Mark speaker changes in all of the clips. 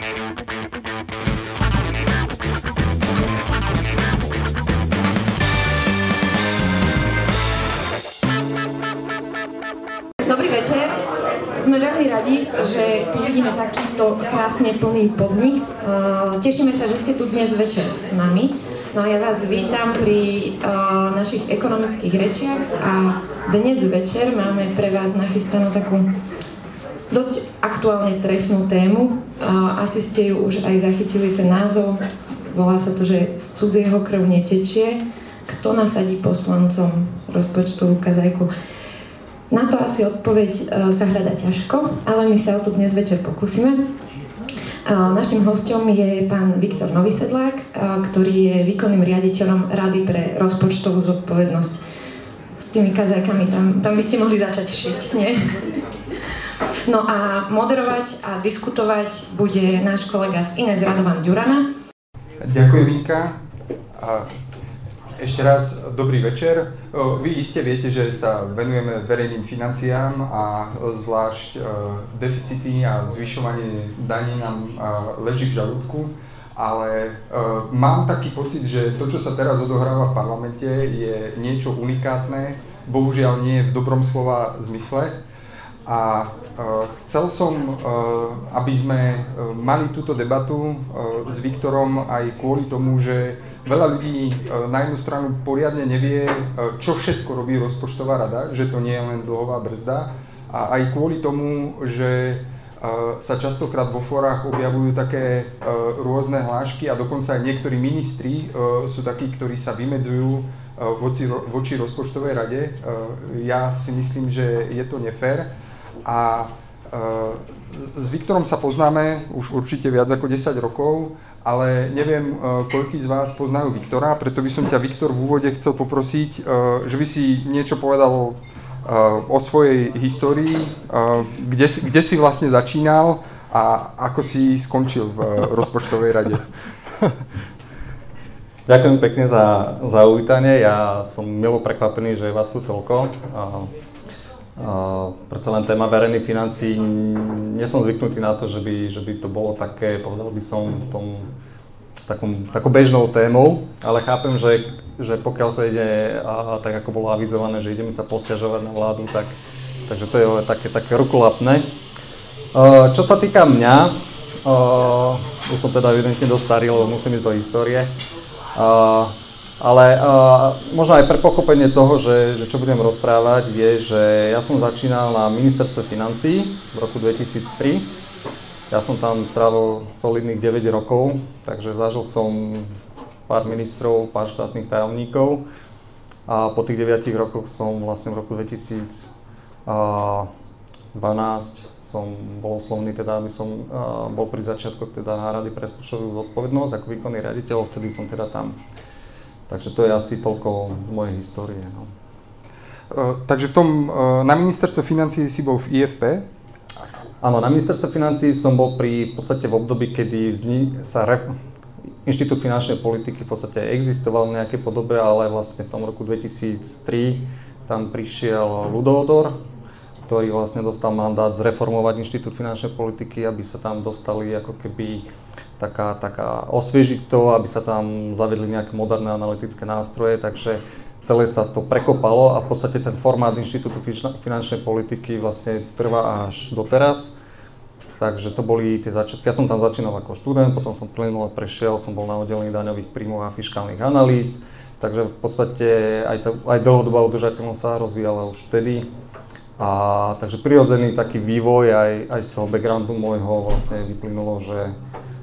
Speaker 1: Dobrý večer. Sme veľmi radi, že tu vidíme takýto krásne plný podnik. Tešíme sa, že ste tu dnes večer s nami. No a ja vás vítam pri uh, našich ekonomických rečiach a dnes večer máme pre vás nachystanú takú dosť aktuálne trefnú tému. Asi ste ju už aj zachytili ten názov. Volá sa to, že z cudzieho krv netečie. Kto nasadí poslancom rozpočtovú kazajku? Na to asi odpoveď uh, sa hľada ťažko, ale my sa o to dnes večer pokúsime. Našim hostom je pán Viktor Novisedlák, ktorý je výkonným riaditeľom Rady pre rozpočtovú zodpovednosť. S tými kazajkami tam, tam by ste mohli začať šiť, nie? No a moderovať a diskutovať bude náš kolega z Inés Radovan Ďurana.
Speaker 2: Ďakujem, Vinka. Ešte raz dobrý večer. Vy iste viete, že sa venujeme verejným financiám a zvlášť deficity a zvyšovanie daní nám leží v žalúdku, ale mám taký pocit, že to, čo sa teraz odohráva v parlamente, je niečo unikátne, bohužiaľ nie v dobrom slova zmysle. A chcel som, aby sme mali túto debatu s Viktorom aj kvôli tomu, že veľa ľudí na jednu stranu poriadne nevie, čo všetko robí rozpočtová rada, že to nie je len dlhová brzda a aj kvôli tomu, že sa častokrát vo forách objavujú také rôzne hlášky a dokonca aj niektorí ministri sú takí, ktorí sa vymedzujú voči, voči rozpočtovej rade. Ja si myslím, že je to nefér a s Viktorom sa poznáme už určite viac ako 10 rokov ale neviem, uh, koľký z vás poznajú Viktora, preto by som ťa, Viktor, v úvode chcel poprosiť, uh, že by si niečo povedal o svojej histórii, kde, kde si vlastne začínal a ako si skončil v rozpočtovej rade.
Speaker 3: Ďakujem pekne za, za uvítanie. Ja som milo prekvapený, že je vás tu toľko. Uh, predsa len téma verejných financí, nie som zvyknutý na to, že by, že by to bolo také, povedal by som, tom, takom, takou bežnou témou, ale chápem, že, že pokiaľ sa ide, a, tak ako bolo avizované, že ideme sa posťažovať na vládu, tak, takže to je také, také rukolapné. Čo sa týka mňa, uh, už som teda evidentne dosť lebo musím ísť do histórie. Uh, ale uh, možno aj pre pochopenie toho, že, že čo budem rozprávať, je, že ja som začínal na ministerstve financí v roku 2003. Ja som tam strávil solidných 9 rokov, takže zažil som pár ministrov, pár štátnych tajomníkov. A po tých 9 rokoch som vlastne v roku 2012 som bol oslovný, teda, aby som uh, bol pri začiatkoch teda Rady pre rozpočtovú zodpovednosť ako výkonný riaditeľ, vtedy som teda tam Takže to je asi toľko z mojej histórie. No.
Speaker 2: Uh, takže v tom, uh, na ministerstve financí si bol v IFP?
Speaker 3: Áno, na ministerstve financí som bol pri, v podstate v období, kedy vzni, sa re, Inštitút finančnej politiky v podstate existoval v nejakej podobe, ale vlastne v tom roku 2003 tam prišiel Ludodor, ktorý vlastne dostal mandát zreformovať Inštitút finančnej politiky, aby sa tam dostali ako keby taká, taká osviežiť to, aby sa tam zavedli nejaké moderné analytické nástroje, takže celé sa to prekopalo a v podstate ten formát Inštitútu finančnej politiky vlastne trvá až doteraz. Takže to boli tie začiatky. Ja som tam začínal ako študent, potom som plynule prešiel, som bol na oddelení daňových príjmov a fiskálnych analýz. Takže v podstate aj, to, aj dlhodobá udržateľnosť sa rozvíjala už vtedy. A, takže prirodzený taký vývoj aj, aj z toho backgroundu môjho vlastne vyplynulo, že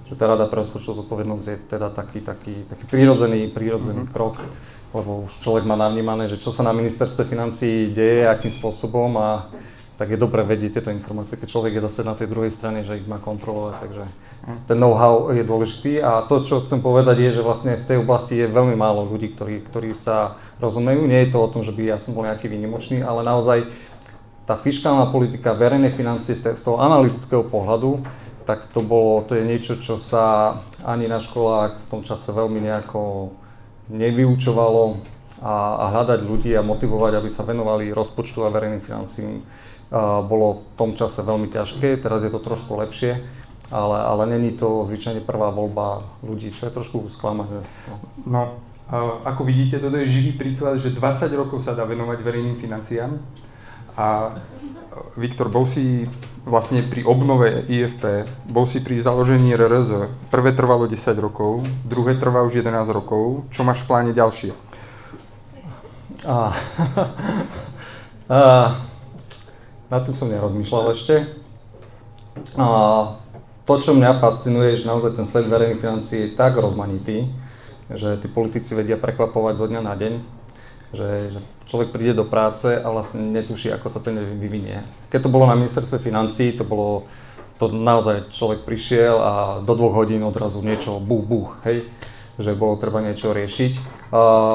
Speaker 3: že tá rada pre rozpočtovú zodpovednosť je teda taký, taký, taký prírodzený, prírodzený mm-hmm. krok, lebo už človek má navnímané, že čo sa na ministerstve financí deje, akým spôsobom a tak je dobre vedieť tieto informácie, keď človek je zase na tej druhej strane, že ich má kontrolovať, takže mhm. ten know-how je dôležitý a to, čo chcem povedať je, že vlastne v tej oblasti je veľmi málo ľudí, ktorí, ktorí sa rozumejú. Nie je to o tom, že by ja som bol nejaký výnimočný, ale naozaj tá fiskálna politika, verejné financie z toho analytického pohľadu tak to bolo, to je niečo, čo sa ani na školách v tom čase veľmi nejako nevyučovalo a, a hľadať ľudí a motivovať, aby sa venovali rozpočtu a verejným financím bolo v tom čase veľmi ťažké, teraz je to trošku lepšie, ale, ale není to zvyčajne prvá voľba ľudí, čo je trošku sklamané.
Speaker 2: No. no, ako vidíte, toto je živý príklad, že 20 rokov sa dá venovať verejným financiám a Viktor, bol si vlastne pri obnove IFP, bol si pri založení RRZ. Prvé trvalo 10 rokov, druhé trvá už 11 rokov. Čo máš v pláne ďalšie? A,
Speaker 3: a, na tým som nerozmýšľal ešte. A, to, čo mňa fascinuje, je, že naozaj ten svet verejných financií je tak rozmanitý, že tí politici vedia prekvapovať zo dňa na deň, že, že človek príde do práce a vlastne netuší, ako sa to vyvinie. Keď to bolo na ministerstve financí, to bolo, to naozaj človek prišiel a do dvoch hodín odrazu niečo buch, buch, hej, že bolo treba niečo riešiť.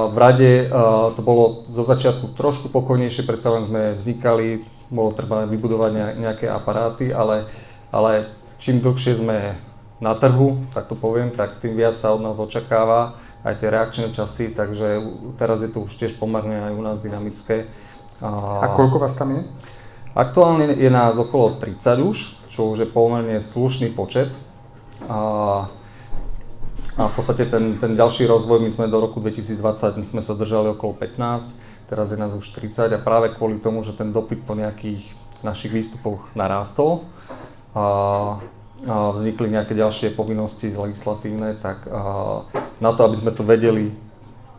Speaker 3: v rade to bolo zo začiatku trošku pokojnejšie, predsa len sme vznikali, bolo treba vybudovať nejaké aparáty, ale, ale čím dlhšie sme na trhu, tak to poviem, tak tým viac sa od nás očakáva aj tie reakčné časy, takže teraz je to už tiež pomerne aj u nás dynamické.
Speaker 2: A, koľko vás tam je?
Speaker 3: Aktuálne je nás okolo 30 už, čo už je pomerne slušný počet. A, a v podstate ten, ten ďalší rozvoj, my sme do roku 2020 my sme sa držali okolo 15, teraz je nás už 30 a práve kvôli tomu, že ten dopyt po nejakých našich výstupoch narástol, a, vznikli nejaké ďalšie povinnosti z legislatívne, tak na to, aby sme to vedeli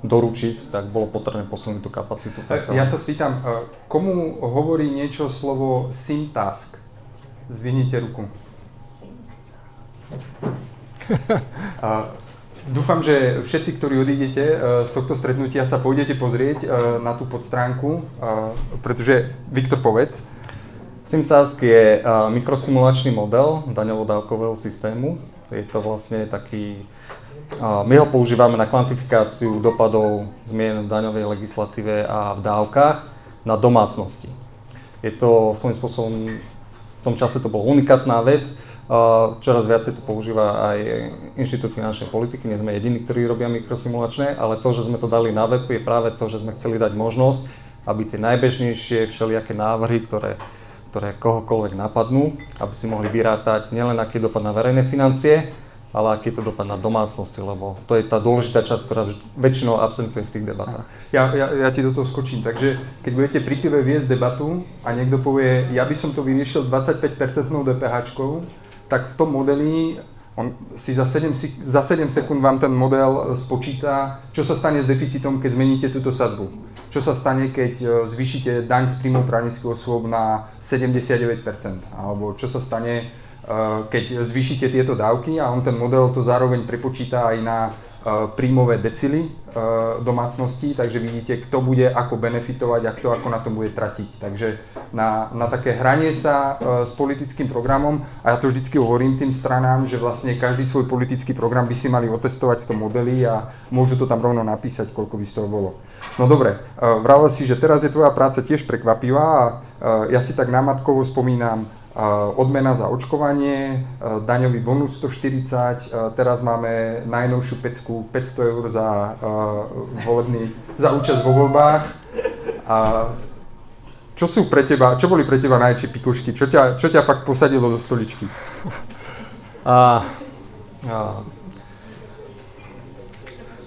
Speaker 3: doručiť, tak bolo potrebné posunúť tú kapacitu.
Speaker 2: Ja sa spýtam, komu hovorí niečo slovo syntask? Zvihnite ruku. A dúfam, že všetci, ktorí odídete z tohto stretnutia, sa pôjdete pozrieť na tú podstránku, pretože, Viktor, povedz,
Speaker 3: Simtask je mikrosimulačný model daňovo-dávkového systému. Je to vlastne taký, my ho používame na kvantifikáciu dopadov zmien v daňovej legislatíve a v dávkach na domácnosti. Je to svojím spôsobom, v tom čase to bola unikátna vec, čoraz viacej to používa aj Inštitút finančnej politiky, nie sme jediní, ktorí robia mikrosimulačné, ale to, že sme to dali na web, je práve to, že sme chceli dať možnosť, aby tie najbežnejšie všelijaké návrhy, ktoré ktoré kohokoľvek napadnú, aby si mohli vyrátať nielen aký dopad na verejné financie, ale aký to dopad na domácnosti, lebo to je tá dôležitá časť, ktorá väčšinou absentuje v tých debatách.
Speaker 2: Ja, ja, ja ti do toho skočím, takže keď budete pri pive viesť debatu a niekto povie, ja by som to vyriešil 25% DPH, tak v tom modeli on si za 7, za 7 sekúnd vám ten model spočíta, čo sa stane s deficitom, keď zmeníte túto sadbu čo sa stane, keď e, zvýšite daň z príjmu právnických osôb na 79%, alebo čo sa stane, e, keď zvýšite tieto dávky a on ten model to zároveň prepočíta aj na príjmové decily domácností, takže vidíte, kto bude ako benefitovať a kto ako na tom bude tratiť. Takže na, na také hranie sa s politickým programom, a ja to vždycky hovorím tým stranám, že vlastne každý svoj politický program by si mali otestovať v tom modeli a môžu to tam rovno napísať, koľko by z toho bolo. No dobre, vravel si, že teraz je tvoja práca tiež prekvapivá a ja si tak námatkovo spomínam odmena za očkovanie, daňový bonus 140, teraz máme najnovšiu pecku 500 eur za, volebný, za účasť vo voľbách. A čo sú pre teba, čo boli pre teba najväčšie pikušky? Čo ťa, čo ťa fakt posadilo do stoličky? A, a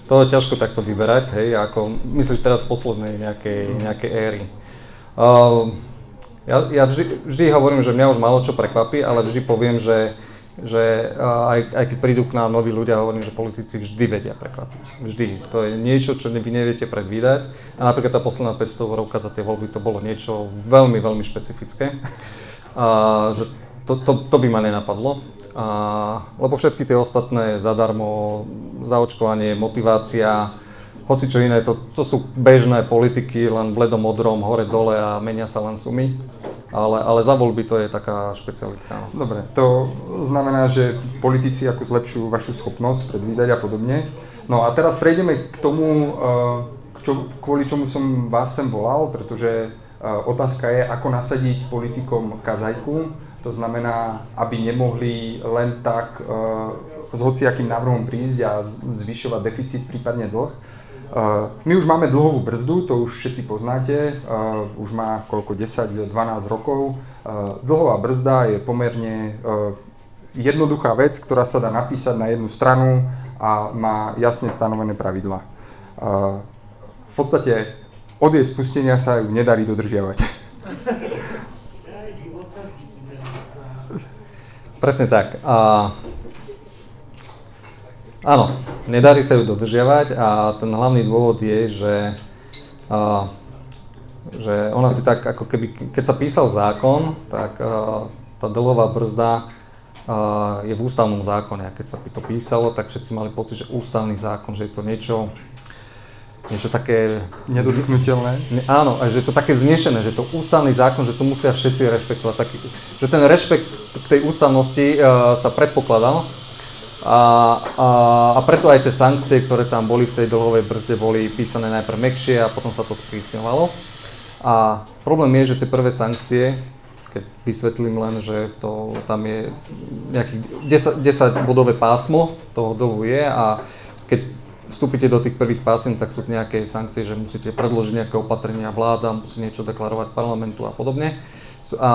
Speaker 3: to je ťažko takto vyberať, hej, ako myslíš teraz poslednej nejakej, nejakej éry. Uh, ja, ja vždy, vždy hovorím, že mňa už málo čo prekvapí, ale vždy poviem, že, že aj, aj keď prídu k nám noví ľudia, hovorím, že politici vždy vedia prekvapiť. Vždy. To je niečo, čo vy neviete predvídať. A napríklad tá posledná 500 eurovka za tie voľby, to bolo niečo veľmi, veľmi špecifické. Uh, že to, to, to by ma nenapadlo. A, lebo všetky tie ostatné zadarmo, zaočkovanie, motivácia, hoci čo iné, to, to sú bežné politiky, len bledomodrom, hore-dole a menia sa len sumy. Ale, ale za voľby to je taká špecialita.
Speaker 2: Dobre, to znamená, že politici ako zlepšujú vašu schopnosť predvídať a podobne. No a teraz prejdeme k tomu, eh, k čo, kvôli čomu som vás sem volal, pretože eh, otázka je, ako nasadiť politikom kazajku, to znamená, aby nemohli len tak uh, s hociakým návrhom prísť a zvyšovať deficit, prípadne dlh. Uh, my už máme dlhovú brzdu, to už všetci poznáte, uh, už má koľko, 10-12 rokov. Uh, dlhová brzda je pomerne jednoduchá vec, ktorá sa dá napísať na jednu stranu a má jasne stanovené pravidla. V podstate od jej spustenia sa ju nedarí dodržiavať.
Speaker 3: Presne tak. A, áno, nedarí sa ju dodržiavať a ten hlavný dôvod je, že, a, že ona si tak, ako keby, keď sa písal zákon, tak a, tá dlhová brzda a, je v ústavnom zákone. A keď sa to písalo, tak všetci mali pocit, že ústavný zákon, že je to niečo, niečo také...
Speaker 2: Nedotknutelné?
Speaker 3: Ne, áno, a že je to také vznešené, že to ústavný zákon, že to musia všetci rešpektovať. Taký, že ten rešpekt k tej ústavnosti uh, sa predpokladal a, a, a preto aj tie sankcie, ktoré tam boli v tej dlhovej brzde, boli písané najprv mekšie a potom sa to sprísňovalo. A problém je, že tie prvé sankcie, keď vysvetlím len, že to tam je nejakých 10, 10 bodové pásmo toho dlhu je a keď vstúpite do tých prvých pásien, tak sú nejaké sankcie, že musíte predložiť nejaké opatrenia vláda, musí niečo deklarovať parlamentu a podobne. A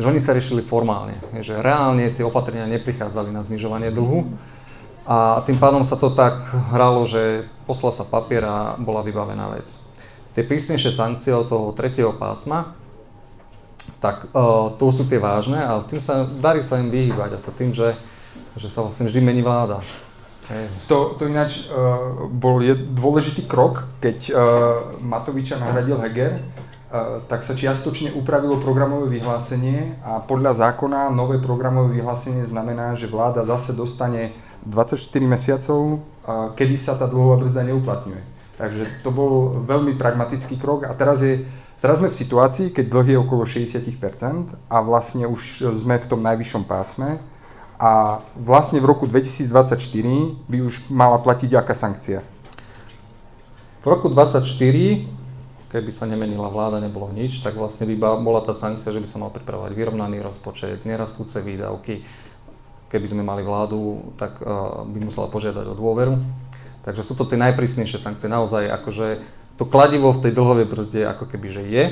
Speaker 3: že oni sa riešili formálne, že reálne tie opatrenia neprichádzali na znižovanie dlhu a tým pádom sa to tak hralo, že poslal sa papier a bola vybavená vec. Tie prísnejšie sankcie od toho tretieho pásma, tak uh, to sú tie vážne, ale tým sa, darí sa im vyhýbať a to tým, že, že sa vlastne vždy mení vláda.
Speaker 2: To, to ináč uh, bol je dôležitý krok, keď uh, Matoviča nahradil Heger, tak sa čiastočne upravilo programové vyhlásenie a podľa zákona nové programové vyhlásenie znamená, že vláda zase dostane 24 mesiacov, uh, kedy sa tá dlhová brzda neuplatňuje. Takže to bol veľmi pragmatický krok a teraz je Teraz sme v situácii, keď dlh je okolo 60% a vlastne už sme v tom najvyššom pásme a vlastne v roku 2024 by už mala platiť aká sankcia?
Speaker 3: V roku 2024, keby sa nemenila vláda, nebolo nič, tak vlastne by bola tá sankcia, že by sa mal pripravovať vyrovnaný rozpočet, nerastúce výdavky. Keby sme mali vládu, tak uh, by musela požiadať o dôveru. Takže sú to tie najprísnejšie sankcie. Naozaj, akože to kladivo v tej dlhovej brzde ako keby, že je,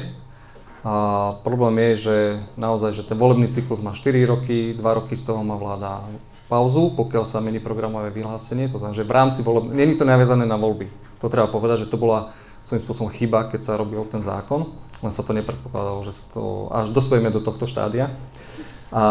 Speaker 3: a problém je, že naozaj, že ten volebný cyklus má 4 roky, 2 roky z toho má vláda pauzu, pokiaľ sa mení programové vyhlásenie, to znamená, že v rámci voleb... je to naviazané na voľby. To treba povedať, že to bola svojím spôsobom chyba, keď sa robil ten zákon, len sa to nepredpokladalo, že sa to, až dospojíme do tohto štádia. A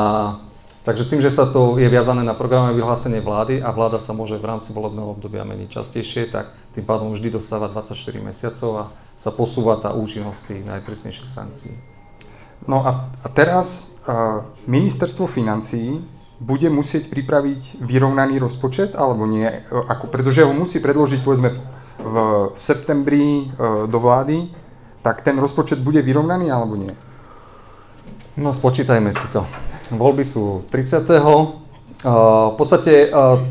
Speaker 3: Takže tým, že sa to je viazané na programové vyhlásenie vlády a vláda sa môže v rámci volebného obdobia meniť častejšie, tak tým pádom vždy dostáva 24 mesiacov a sa posúva tá účinnosť tých najpresnejších sankcií.
Speaker 2: No a, a teraz uh, ministerstvo financií bude musieť pripraviť vyrovnaný rozpočet alebo nie? Ako, pretože ho musí predložiť povedzme v, v septembri uh, do vlády, tak ten rozpočet bude vyrovnaný alebo nie?
Speaker 3: No spočítajme si to. Voľby sú 30. Uh, v podstate uh,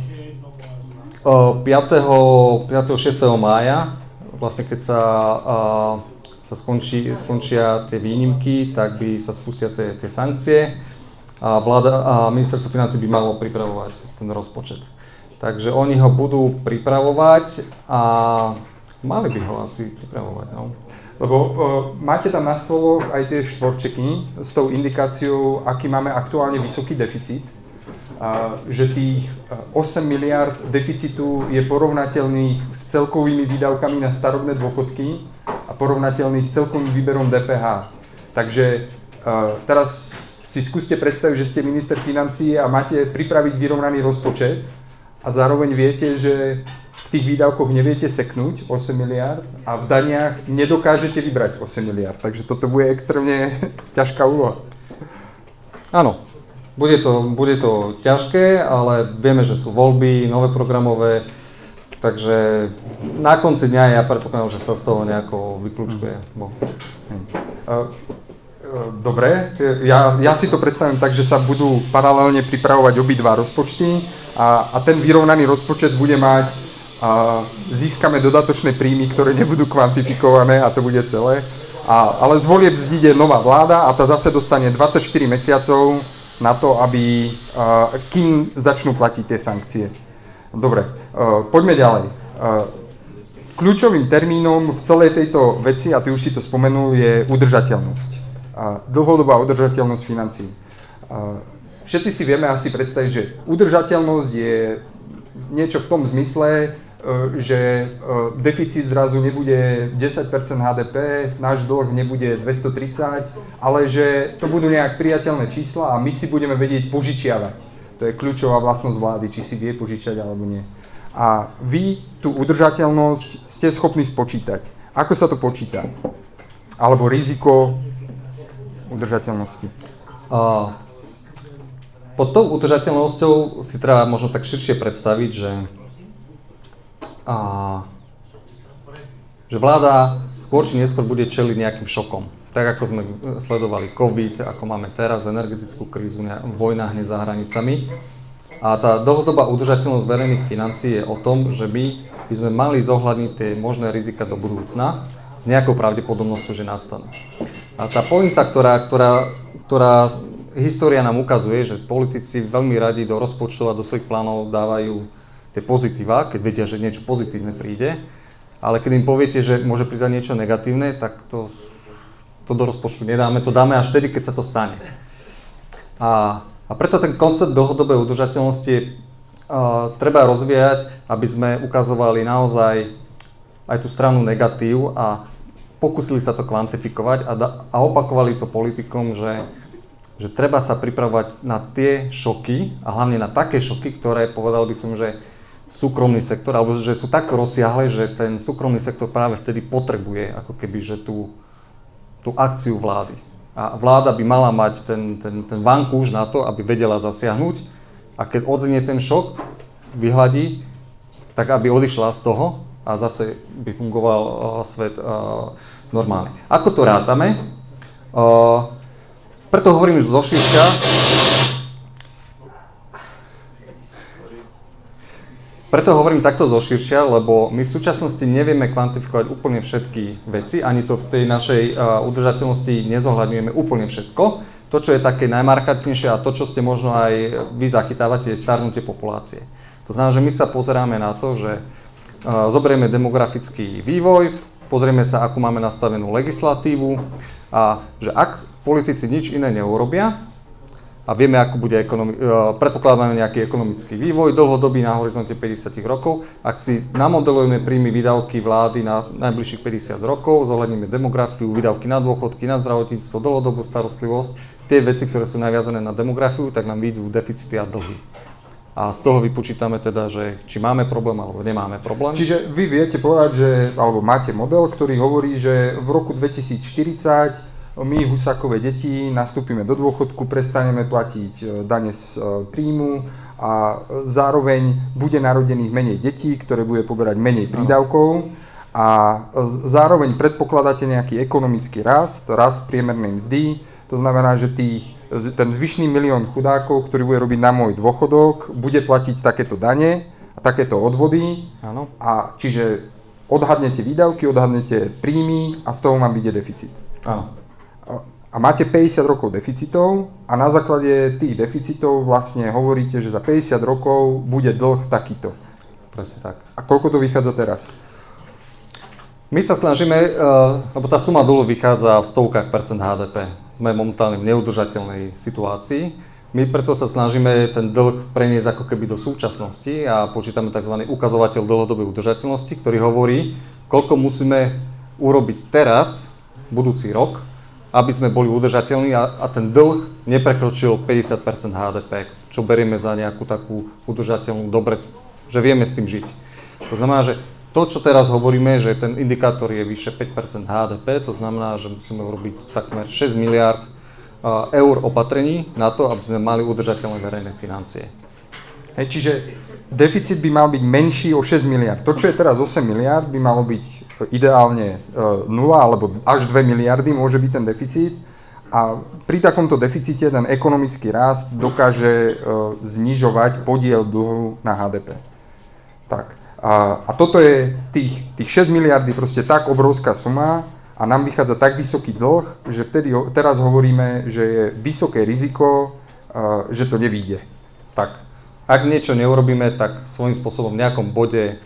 Speaker 3: uh, 5. 5. 6. mája, vlastne keď sa, uh, sa skončí, skončia tie výnimky, tak by sa spustia tie, tie sankcie a, vláda, a ministerstvo financí by malo pripravovať ten rozpočet. Takže oni ho budú pripravovať a mali by ho asi pripravovať. No.
Speaker 2: Lebo uh, máte tam na stoloch aj tie štvorčeky s tou indikáciou, aký máme aktuálne vysoký deficit. A že tých 8 e, miliard deficitu je porovnateľný s celkovými výdavkami na starobné dôchodky a porovnateľný s celkovým výberom DPH. Takže uh, teraz si skúste predstaviť, že ste minister financií a máte pripraviť vyrovnaný rozpočet a zároveň viete, že v tých výdavkoch neviete seknúť 8 miliard a v daniach nedokážete vybrať 8 miliard. Takže toto bude extrémne ťažká úloha.
Speaker 3: Áno, bude to, bude to ťažké, ale vieme, že sú voľby, nové programové, takže na konci dňa ja predpokladám, že sa z toho nejako vyklúčkuje.
Speaker 2: Dobre, ja, ja si to predstavím tak, že sa budú paralelne pripravovať obidva rozpočty a, a ten vyrovnaný rozpočet bude mať a získame dodatočné príjmy, ktoré nebudú kvantifikované a to bude celé. A, ale z volieb zíde nová vláda a tá zase dostane 24 mesiacov na to, aby, a, kým začnú platiť tie sankcie. Dobre, a, poďme ďalej. A, kľúčovým termínom v celej tejto veci, a ty už si to spomenul, je udržateľnosť. Dlhodobá udržateľnosť financií. A, všetci si vieme asi predstaviť, že udržateľnosť je niečo v tom zmysle, E, že e, deficit zrazu nebude 10% HDP, náš dlh nebude 230, ale že to budú nejak priateľné čísla a my si budeme vedieť požičiavať. To je kľúčová vlastnosť vlády, či si vie požičať alebo nie. A vy tú udržateľnosť ste schopní spočítať. Ako sa to počíta? Alebo riziko udržateľnosti? Uh,
Speaker 3: pod tou udržateľnosťou si treba možno tak širšie predstaviť, že a, že vláda skôr či neskôr bude čeliť nejakým šokom. Tak ako sme sledovali COVID, ako máme teraz energetickú krízu, vojna hneď za hranicami. A tá dlhodobá udržateľnosť verejných financií je o tom, že my by sme mali zohľadniť tie možné rizika do budúcna s nejakou pravdepodobnosťou, že nastanú. A tá pointa, ktorá, ktorá, ktorá história nám ukazuje, že politici veľmi radi do rozpočtov a do svojich plánov dávajú tie pozitíva, keď vedia, že niečo pozitívne príde, ale keď im poviete, že môže prísť niečo negatívne, tak to, to do rozpočtu nedáme, to dáme až vtedy, keď sa to stane. A, a preto ten koncept dlhodobej udržateľnosti uh, treba rozvíjať, aby sme ukazovali naozaj aj tú stranu negatív a pokúsili sa to kvantifikovať a, da, a opakovali to politikom, že, že treba sa pripravovať na tie šoky a hlavne na také šoky, ktoré povedal by som, že súkromný sektor, alebo že sú tak rozsiahle, že ten súkromný sektor práve vtedy potrebuje ako keby, že tú, tú akciu vlády. A vláda by mala mať ten, ten, ten vankúš na to, aby vedela zasiahnuť a keď odznie ten šok, vyhľadí, tak aby odišla z toho a zase by fungoval uh, svet uh, normálne. Ako to rátame? Uh, preto hovorím už zo šírka, Preto hovorím takto zoširšia, lebo my v súčasnosti nevieme kvantifikovať úplne všetky veci, ani to v tej našej udržateľnosti nezohľadňujeme úplne všetko. To, čo je také najmarkantnejšie a to, čo ste možno aj vy zachytávate, je starnutie populácie. To znamená, že my sa pozeráme na to, že zoberieme demografický vývoj, pozrieme sa, akú máme nastavenú legislatívu a že ak politici nič iné neurobia, a vieme, ako bude ekonomi- e, predpokladáme nejaký ekonomický vývoj dlhodobý na horizonte 50 rokov. Ak si namodelujeme príjmy výdavky vlády na najbližších 50 rokov, zohľadníme demografiu, výdavky na dôchodky, na zdravotníctvo, dlhodobú starostlivosť, tie veci, ktoré sú naviazané na demografiu, tak nám vyjdú deficity a dlhy. A z toho vypočítame teda, že či máme problém alebo nemáme problém.
Speaker 2: Čiže vy viete povedať, že, alebo máte model, ktorý hovorí, že v roku 2040 my, Husakové deti, nastúpime do dôchodku, prestaneme platiť e, dane z e, príjmu a zároveň bude narodených menej detí, ktoré bude poberať menej prídavkov. A zároveň predpokladáte nejaký ekonomický rast, rast priemernej mzdy, to znamená, že tých, ten zvyšný milión chudákov, ktorý bude robiť na môj dôchodok, bude platiť takéto dane a takéto odvody. Áno. A čiže odhadnete výdavky, odhadnete príjmy a z toho vám vyjde deficit.
Speaker 3: Áno
Speaker 2: a máte 50 rokov deficitov a na základe tých deficitov vlastne hovoríte, že za 50 rokov bude dlh takýto.
Speaker 3: Presne tak.
Speaker 2: A koľko to vychádza teraz?
Speaker 3: My sa snažíme, eh, lebo tá suma dlhu vychádza v stovkách percent HDP. Sme momentálne v neudržateľnej situácii. My preto sa snažíme ten dlh preniesť ako keby do súčasnosti a počítame tzv. ukazovateľ dlhodobej udržateľnosti, ktorý hovorí, koľko musíme urobiť teraz, budúci rok, aby sme boli udržateľní a, a ten dlh neprekročil 50% HDP, čo berieme za nejakú takú udržateľnú, dobre, že vieme s tým žiť. To znamená, že to, čo teraz hovoríme, že ten indikátor je vyše 5% HDP, to znamená, že musíme urobiť takmer 6 miliard eur opatrení na to, aby sme mali udržateľné verejné financie.
Speaker 2: Hej, čiže deficit by mal byť menší o 6 miliard. To, čo je teraz 8 miliard, by malo byť ideálne 0 e, alebo až 2 miliardy môže byť ten deficit. A pri takomto deficite ten ekonomický rast dokáže e, znižovať podiel dlhu na HDP. Tak. A, a toto je tých, tých 6 miliardy proste tak obrovská suma a nám vychádza tak vysoký dlh, že vtedy teraz hovoríme, že je vysoké riziko, e, že to nevíde.
Speaker 3: Tak. Ak niečo neurobíme, tak svojím spôsobom v nejakom bode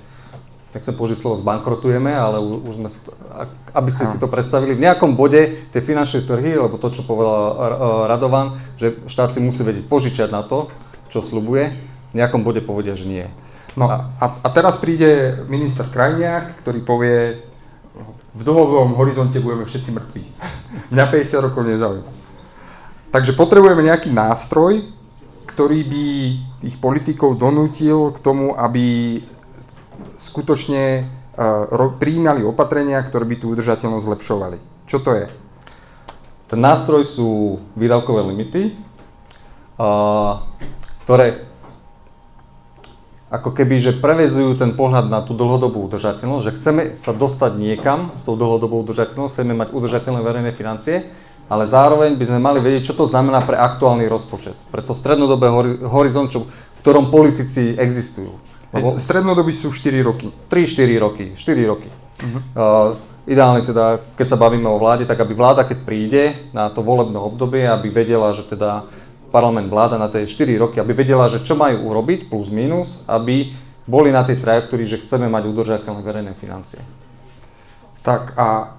Speaker 3: nechcem použiť slovo zbankrotujeme, ale už sme, aby ste si to predstavili, v nejakom bode tie finančné trhy, lebo to, čo povedal Radovan, že štát si musí vedieť požičať na to, čo slubuje, v nejakom bode povedia, že nie.
Speaker 2: No a, a teraz príde minister Krajniak, ktorý povie, v dlhodobom horizonte budeme všetci mŕtvi. Mňa 50 rokov nezaujíma. Takže potrebujeme nejaký nástroj, ktorý by tých politikov donútil k tomu, aby skutočne uh, prijímali opatrenia, ktoré by tú udržateľnosť zlepšovali. Čo to je?
Speaker 3: Ten nástroj sú výdavkové limity, uh, ktoré ako keby, že prevezujú ten pohľad na tú dlhodobú udržateľnosť, že chceme sa dostať niekam s tou dlhodobou udržateľnosťou, chceme mať udržateľné verejné financie, ale zároveň by sme mali vedieť, čo to znamená pre aktuálny rozpočet, pre to strednodobé horizont, čo, v ktorom politici existujú.
Speaker 2: Lebo Strednodobí sú 4 roky.
Speaker 3: 3-4 roky, 4 roky. Uh-huh. Uh, ideálne teda, keď sa bavíme o vláde, tak aby vláda, keď príde na to volebné obdobie, aby vedela, že teda parlament vláda na tie 4 roky, aby vedela, že čo majú urobiť, plus minus, aby boli na tej trajektórii, že chceme mať udržateľné verejné financie.
Speaker 2: Tak a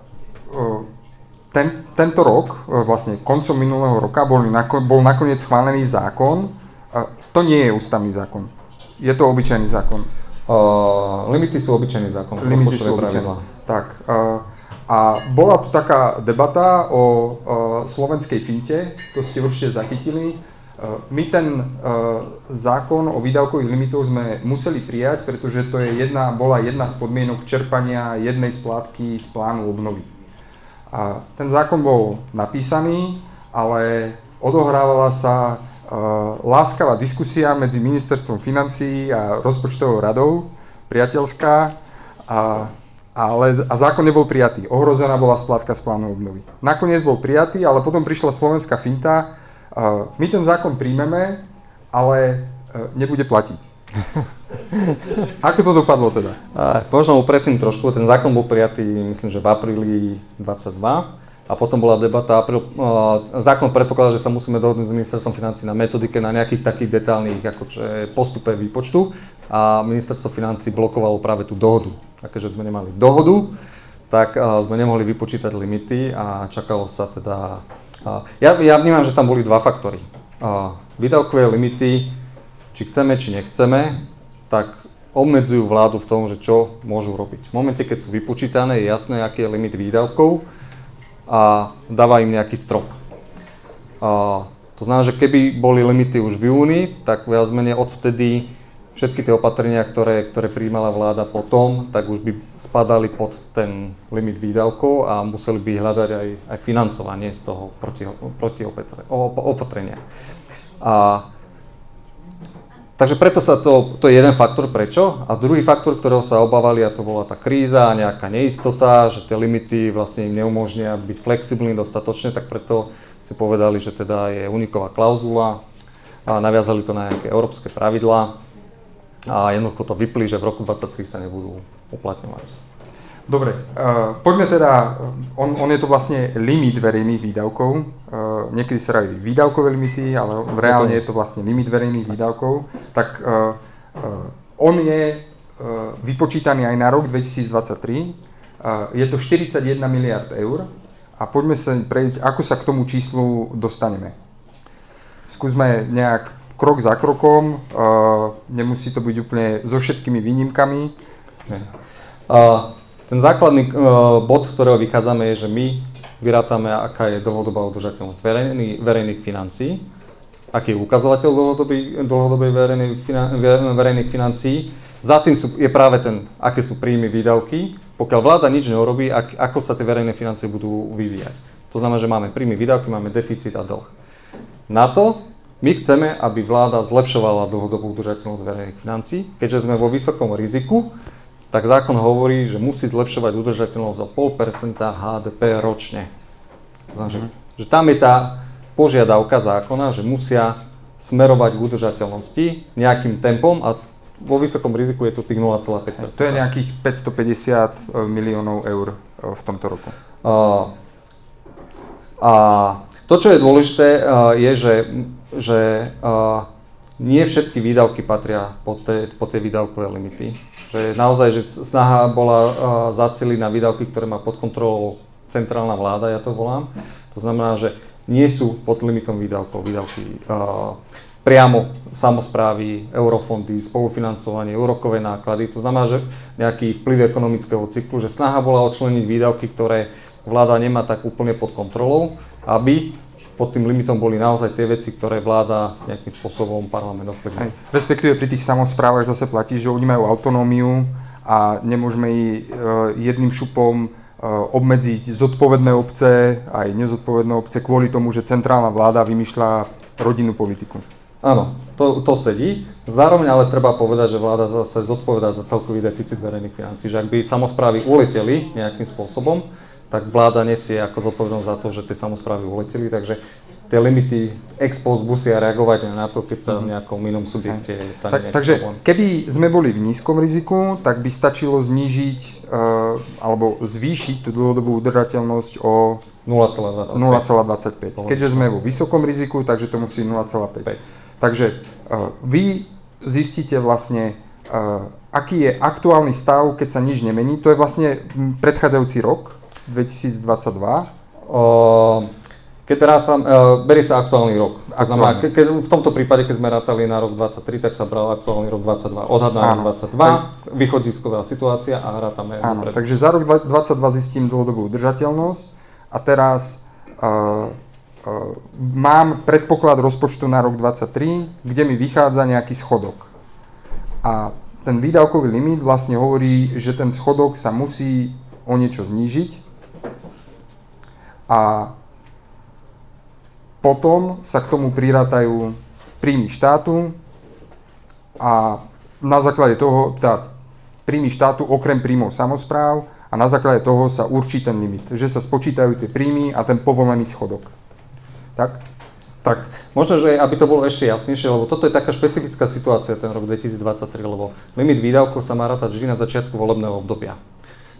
Speaker 2: ten, tento rok, vlastne koncom minulého roka, bol, bol nakoniec schválený zákon. To nie je ústavný zákon. Je to obyčajný zákon.
Speaker 3: Uh, limity sú obyčajný zákon.
Speaker 2: Limity sú obyčajné. Tak. Uh, a bola tu taká debata o uh, slovenskej finte, to ste určite zachytili. Uh, my ten uh, zákon o výdavkových limitov sme museli prijať, pretože to je jedna, bola jedna z podmienok čerpania jednej splátky z plánu obnovy. A ten zákon bol napísaný, ale odohrávala sa uh, láskavá diskusia medzi ministerstvom financií a rozpočtovou radou, priateľská. A ale, a zákon nebol prijatý. Ohrozená bola splátka z plánu obnovy. Nakoniec bol prijatý, ale potom prišla slovenská finta. Uh, my ten zákon príjmeme, ale uh, nebude platiť. Ako to dopadlo teda?
Speaker 3: A, možno upresním trošku, ten zákon bol prijatý, myslím, že v apríli 22 a potom bola debata, apríl, uh, zákon predpokladá, že sa musíme dohodnúť s ministerstvom financí na metodike, na nejakých takých detálnych akože postupe výpočtu a ministerstvo financí blokovalo práve tú dohodu a keďže sme nemali dohodu, tak uh, sme nemohli vypočítať limity a čakalo sa teda... Uh, ja, ja vnímam, že tam boli dva faktory. Uh, výdavkové limity, či chceme, či nechceme, tak obmedzujú vládu v tom, že čo môžu robiť. V momente, keď sú vypočítané, je jasné, aký je limit výdavkov a dáva im nejaký strop. Uh, to znamená, že keby boli limity už v júni, tak viac menej odvtedy všetky tie opatrenia, ktoré, ktoré príjmala vláda potom, tak už by spadali pod ten limit výdavkov a museli by hľadať aj, aj financovanie z toho proti, proti takže preto sa to, to je jeden faktor, prečo. A druhý faktor, ktorého sa obávali, a to bola tá kríza, nejaká neistota, že tie limity vlastne im neumožnia byť flexibilní dostatočne, tak preto si povedali, že teda je uniková klauzula a naviazali to na nejaké európske pravidlá a jednoducho to vyplí, že v roku 2023 sa nebudú uplatňovať.
Speaker 2: Dobre, uh, poďme teda, on, on je to vlastne limit verejných výdavkov. Uh, niekedy sa rajú výdavkové limity, ale reálne je to vlastne limit verejných výdavkov. Tak uh, uh, on je uh, vypočítaný aj na rok 2023. Uh, je to 41 miliard eur. A poďme sa prejsť, ako sa k tomu číslu dostaneme. Skúsme nejak krok za krokom, nemusí to byť úplne so všetkými výnimkami.
Speaker 3: Ten základný uh, bod, z ktorého vychádzame, je, že my vyrátame, aká je dlhodobá udržateľnosť verejných, verejných financií, aký je ukazovateľ dlhodobej verejnej, verejných financií. Za tým sú, je práve ten, aké sú príjmy, výdavky. Pokiaľ vláda nič neurobí, ak, ako sa tie verejné financie budú vyvíjať. To znamená, že máme príjmy, výdavky, máme deficit a dlh. Na to my chceme, aby vláda zlepšovala dlhodobú udržateľnosť verejných financí. Keďže sme vo vysokom riziku, tak zákon hovorí, že musí zlepšovať udržateľnosť o 0,5 HDP ročne. Znamená, že, že tam je tá požiadavka zákona, že musia smerovať k udržateľnosti nejakým tempom a vo vysokom riziku je to tých 0,5
Speaker 2: To je nejakých 550 e, miliónov eur e, v tomto roku.
Speaker 3: A, a to, čo je dôležité, e, je, že že uh, nie všetky výdavky patria po tie, po tie výdavkové limity. Že naozaj, že snaha bola uh, zacieliť na výdavky, ktoré má pod kontrolou centrálna vláda, ja to volám. To znamená, že nie sú pod limitom výdavkov, výdavky uh, priamo samozprávy, eurofondy, spolufinancovanie, úrokové náklady. To znamená, že nejaký vplyv ekonomického cyklu, že snaha bola odčleniť výdavky, ktoré vláda nemá tak úplne pod kontrolou, aby pod tým limitom boli naozaj tie veci, ktoré vláda nejakým spôsobom parlament ovplyvňuje.
Speaker 2: Respektíve pri tých samozprávach zase platí, že oni majú autonómiu a nemôžeme ich e, jedným šupom e, obmedziť zodpovedné obce aj nezodpovedné obce kvôli tomu, že centrálna vláda vymýšľa rodinnú politiku.
Speaker 3: Áno, to, to sedí. Zároveň ale treba povedať, že vláda zase zodpovedá za celkový deficit verejných financí. Že ak by samozprávy uleteli nejakým spôsobom, tak vláda nesie ako zodpovednosť za to, že tie samozprávy uleteli, takže tie limity ex post musia reagovať na to, keď sa v nejakom inom subjekte stane tak,
Speaker 2: Takže
Speaker 3: problém.
Speaker 2: keby sme boli v nízkom riziku, tak by stačilo znížiť uh, alebo zvýšiť tú dlhodobú udržateľnosť o 0,25. Keďže sme vo vysokom riziku, takže to musí 0,5. Takže uh, vy zistíte vlastne, uh, aký je aktuálny stav, keď sa nič nemení. To je vlastne predchádzajúci rok, 2022? O,
Speaker 3: keď rátam, e, berie sa aktuálny rok. Znamená, ke, ke, v tomto prípade, keď sme rátali na rok 23, tak sa bral aktuálny rok 22. Odhad na rok 22, tak, východisková situácia a rátame.
Speaker 2: Áno, pred... takže za rok 2022 zistím dlhodobú udržateľnosť a teraz uh, uh, mám predpoklad rozpočtu na rok 23, kde mi vychádza nejaký schodok. A ten výdavkový limit vlastne hovorí, že ten schodok sa musí o niečo znížiť, a potom sa k tomu prirátajú príjmy štátu a na základe toho, tá príjmy štátu okrem príjmov samozpráv a na základe toho sa určí ten limit, že sa spočítajú tie príjmy a ten povolený schodok. Tak?
Speaker 3: Tak, možno, že aby to bolo ešte jasnejšie, lebo toto je taká špecifická situácia ten rok 2023, lebo limit výdavkov sa má rátať vždy na začiatku volebného obdobia.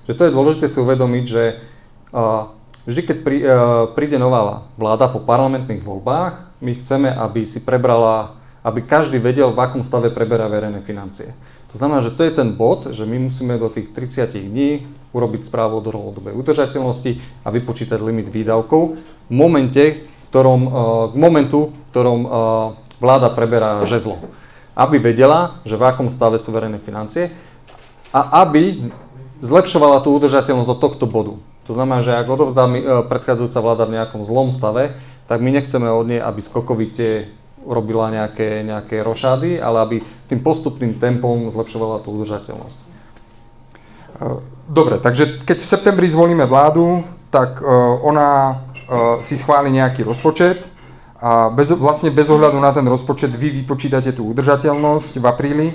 Speaker 3: Že to je dôležité si uvedomiť, že uh, Vždy, keď prí, uh, príde nová vláda po parlamentných voľbách, my chceme, aby si prebrala, aby každý vedel, v akom stave preberá verejné financie. To znamená, že to je ten bod, že my musíme do tých 30 dní urobiť správu o dlhodobej udržateľnosti a vypočítať limit výdavkov v momente, ktorom, k momentu, v ktorom uh, vláda preberá žezlo. Aby vedela, že v akom stave sú verejné financie a aby zlepšovala tú udržateľnosť od tohto bodu. To znamená, že ak odovzdá e, predchádzajúca vláda v nejakom zlom stave, tak my nechceme od nej, aby skokovite robila nejaké, nejaké rošády, ale aby tým postupným tempom zlepšovala tú udržateľnosť. E,
Speaker 2: dobre, takže keď v septembri zvolíme vládu, tak e, ona si schváli nejaký rozpočet a bez, vlastne bez ohľadu na ten rozpočet vy vypočítate tú udržateľnosť v apríli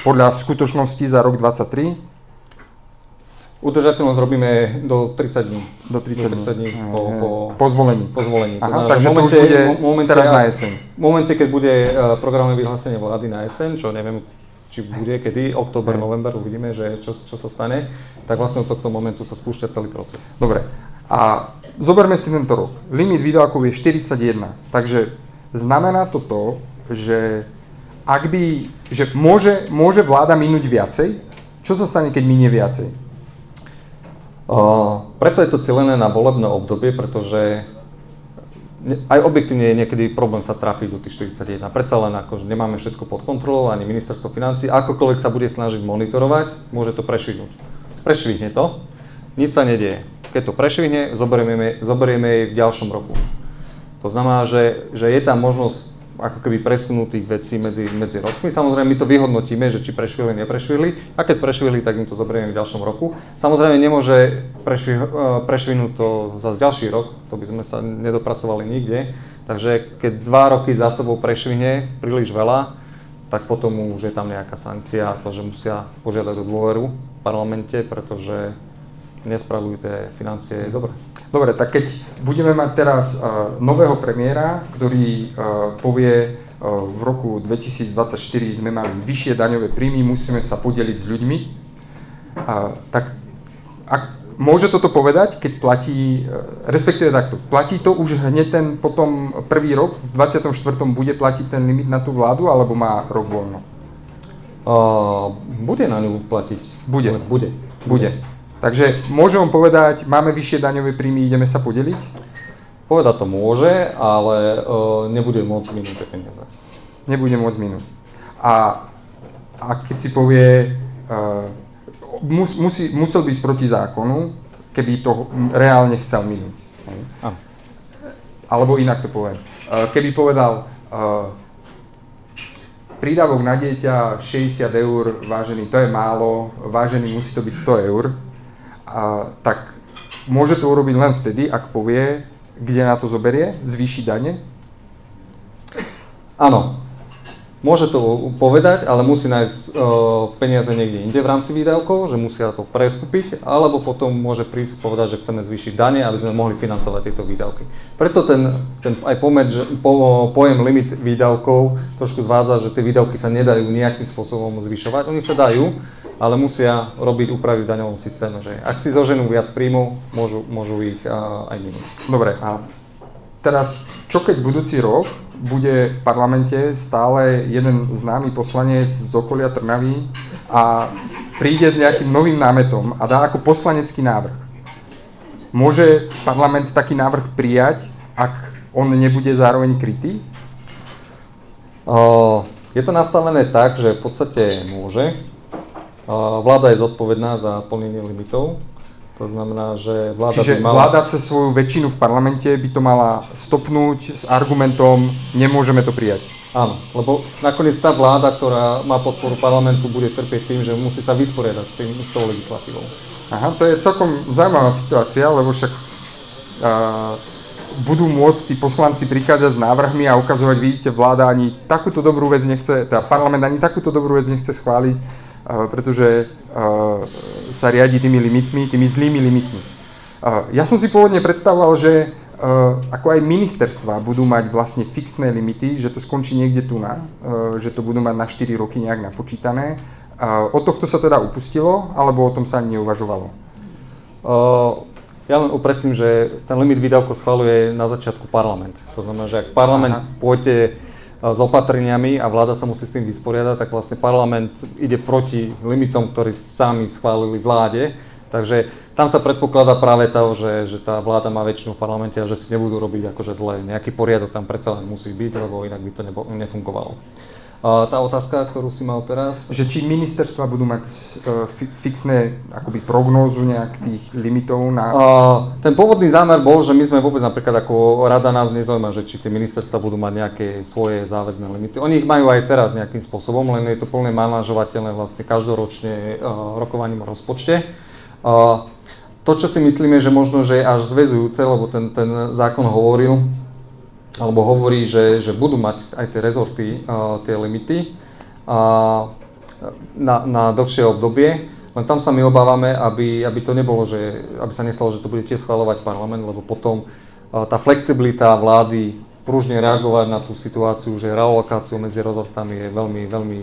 Speaker 2: podľa skutočnosti za rok 2023
Speaker 3: Udržateľnosť robíme do 30 dní.
Speaker 2: Do 30,
Speaker 3: do 30 dní, po,
Speaker 2: po, po zvolení.
Speaker 3: Po zvolení.
Speaker 2: Aha, to takže momente, to už bude momente, teraz na jeseň.
Speaker 3: V momente, keď bude uh, programové vyhlásenie vlády na jeseň, čo neviem, či bude kedy, október, november, uvidíme, že čo, čo sa stane, tak vlastne od tohto momentu sa spúšťa celý proces.
Speaker 2: Dobre. A zoberme si tento rok. Limit výdavkov je 41. Takže znamená to to, že ak by, že môže, môže vláda minúť viacej? Čo sa stane, keď minie viacej?
Speaker 3: Preto je to celené na volebné obdobie, pretože aj objektívne je niekedy problém sa trafiť do tých 41. Predsa len ako, že nemáme všetko pod kontrolou, ani ministerstvo financí, akokoľvek sa bude snažiť monitorovať, môže to prešvihnúť. Prešvihne to, nič sa nedieje. Keď to prešvihne, zoberieme, zoberieme jej v ďalšom roku. To znamená, že, že je tam možnosť ako keby presunutých vecí medzi, medzi rokmi. Samozrejme, my to vyhodnotíme, že či prešvili, neprešvili. A keď prešvili, tak im to zoberieme v ďalšom roku. Samozrejme, nemôže prešvi, e, prešvinúť to za ďalší rok, to by sme sa nedopracovali nikde. Takže keď dva roky za sebou prešvihne príliš veľa, tak potom už je tam nejaká sankcia, to, že musia požiadať o dôveru v parlamente, pretože nespravujú tie financie dobre.
Speaker 2: Dobre, tak keď budeme mať teraz uh, nového premiéra, ktorý uh, povie, uh, v roku 2024 sme mali vyššie daňové príjmy, musíme sa podeliť s ľuďmi, uh, tak ak, môže toto povedať, keď platí, respektíve takto, platí to už hneď ten potom prvý rok, v 24. bude platiť ten limit na tú vládu, alebo má rok voľno?
Speaker 3: Uh, bude na ňu platiť.
Speaker 2: Bude.
Speaker 3: Bude.
Speaker 2: Bude. Takže môžem vám povedať, máme vyššie daňové príjmy, ideme sa podeliť?
Speaker 3: Povedať to môže, ale uh, nebude môcť minúť peniaze.
Speaker 2: Nebude môcť minúť. A, a keď si povie, uh, mus, musí, musel byť proti zákonu, keby to reálne chcel minúť.
Speaker 3: Áno.
Speaker 2: Alebo inak to poviem. Uh, keby povedal, uh, prídavok na dieťa 60 eur, vážený, to je málo, vážený, musí to byť 100 eur, a, tak môže to urobiť len vtedy, ak povie, kde na to zoberie? Zvýši dane?
Speaker 3: Áno. Môže to povedať, ale musí nájsť uh, peniaze niekde inde v rámci výdavkov, že musia to preskupiť, alebo potom môže prísť povedať, že chceme zvýšiť dane, aby sme mohli financovať tieto výdavky. Preto ten, ten aj pomed, po, pojem limit výdavkov trošku zvádza, že tie výdavky sa nedajú nejakým spôsobom zvyšovať. Oni sa dajú, ale musia robiť úpravy v daňovom systéme, že ak si zoženú viac príjmov, môžu, môžu ich uh, aj minúť.
Speaker 2: Dobre, a teraz čo keď budúci rok bude v parlamente stále jeden známy poslanec z okolia Trnavy a príde s nejakým novým námetom a dá ako poslanecký návrh. Môže parlament taký návrh prijať, ak on nebude zároveň krytý?
Speaker 3: Uh, je to nastavené tak, že v podstate môže. Vláda je zodpovedná za plnenie limitov, to znamená, že vláda
Speaker 2: Čiže
Speaker 3: by mala...
Speaker 2: vláda cez svoju väčšinu v parlamente by to mala stopnúť s argumentom, nemôžeme to prijať.
Speaker 3: Áno, lebo nakoniec tá vláda, ktorá má podporu parlamentu, bude trpieť tým, že musí sa vysporiadať s, tým, s tou legislatívou.
Speaker 2: Aha, to je celkom zaujímavá situácia, lebo však uh, budú môcť tí poslanci prichádzať s návrhmi a ukazovať, vidíte, vláda ani takúto dobrú vec nechce, teda parlament ani takúto dobrú vec nechce schváliť, pretože sa riadi tými limitmi, tými zlými limitmi. Ja som si pôvodne predstavoval, že ako aj ministerstva budú mať vlastne fixné limity, že to skončí niekde tu na, že to budú mať na 4 roky nejak napočítané. Od tohto sa teda upustilo, alebo o tom sa ani neuvažovalo?
Speaker 3: Ja len upresním, že ten limit výdavkov schvaluje na začiatku parlament. To znamená, že ak parlament Aha. pôjde s opatreniami a vláda sa musí s tým vysporiadať, tak vlastne parlament ide proti limitom, ktorí sami schválili vláde. Takže tam sa predpokladá práve to, že, že tá vláda má väčšinu v parlamente a že si nebudú robiť akože zle. Nejaký poriadok tam predsa len musí byť, lebo inak by to nebo, nefungovalo tá otázka, ktorú si mal teraz?
Speaker 2: Že či ministerstva budú mať uh, fixné akoby prognózu nejak tých limitov na...
Speaker 3: Ten pôvodný zámer bol, že my sme vôbec napríklad ako rada nás nezaujíma, že či tie ministerstva budú mať nejaké svoje záväzné limity. Oni ich majú aj teraz nejakým spôsobom, len je to plne manažovateľné vlastne každoročne uh, rokovaním o rozpočte. To, čo si myslíme, že možno, že je až zväzujúce, lebo ten, ten zákon hovoril, alebo hovorí, že, že budú mať aj tie rezorty, uh, tie limity uh, na, na dlhšie obdobie, len tam sa my obávame, aby, aby to nebolo, že, aby sa nestalo, že to bude tiež schvalovať parlament, lebo potom uh, tá flexibilita vlády pružne reagovať na tú situáciu, že realokáciu medzi rezortami je veľmi, veľmi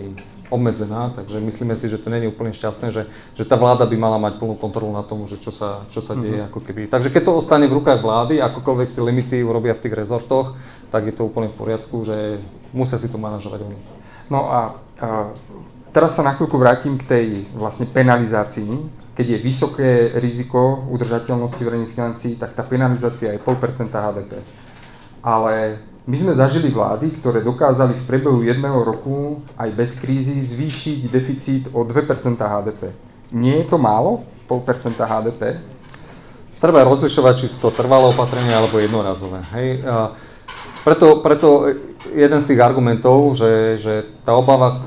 Speaker 3: obmedzená, takže myslíme si, že to je úplne šťastné, že, že tá vláda by mala mať plnú kontrolu na tom, že čo sa, čo sa deje mm-hmm. ako keby. Takže keď to ostane v rukách vlády, akokoľvek si limity urobia v tých rezortoch, tak je to úplne v poriadku, že musia si to manažovať oni.
Speaker 2: No a, a teraz sa na chvíľku vrátim k tej vlastne penalizácii. Keď je vysoké riziko udržateľnosti verejných financií, tak tá penalizácia je 0,5% HDP. Ale my sme zažili vlády, ktoré dokázali v priebehu jedného roku aj bez krízy zvýšiť deficit o 2% HDP. Nie je to málo? 0,5% HDP?
Speaker 3: Treba rozlišovať, či sú to trvalé opatrenia alebo jednorazové. Hej. Preto, preto jeden z tých argumentov, že, že tá obava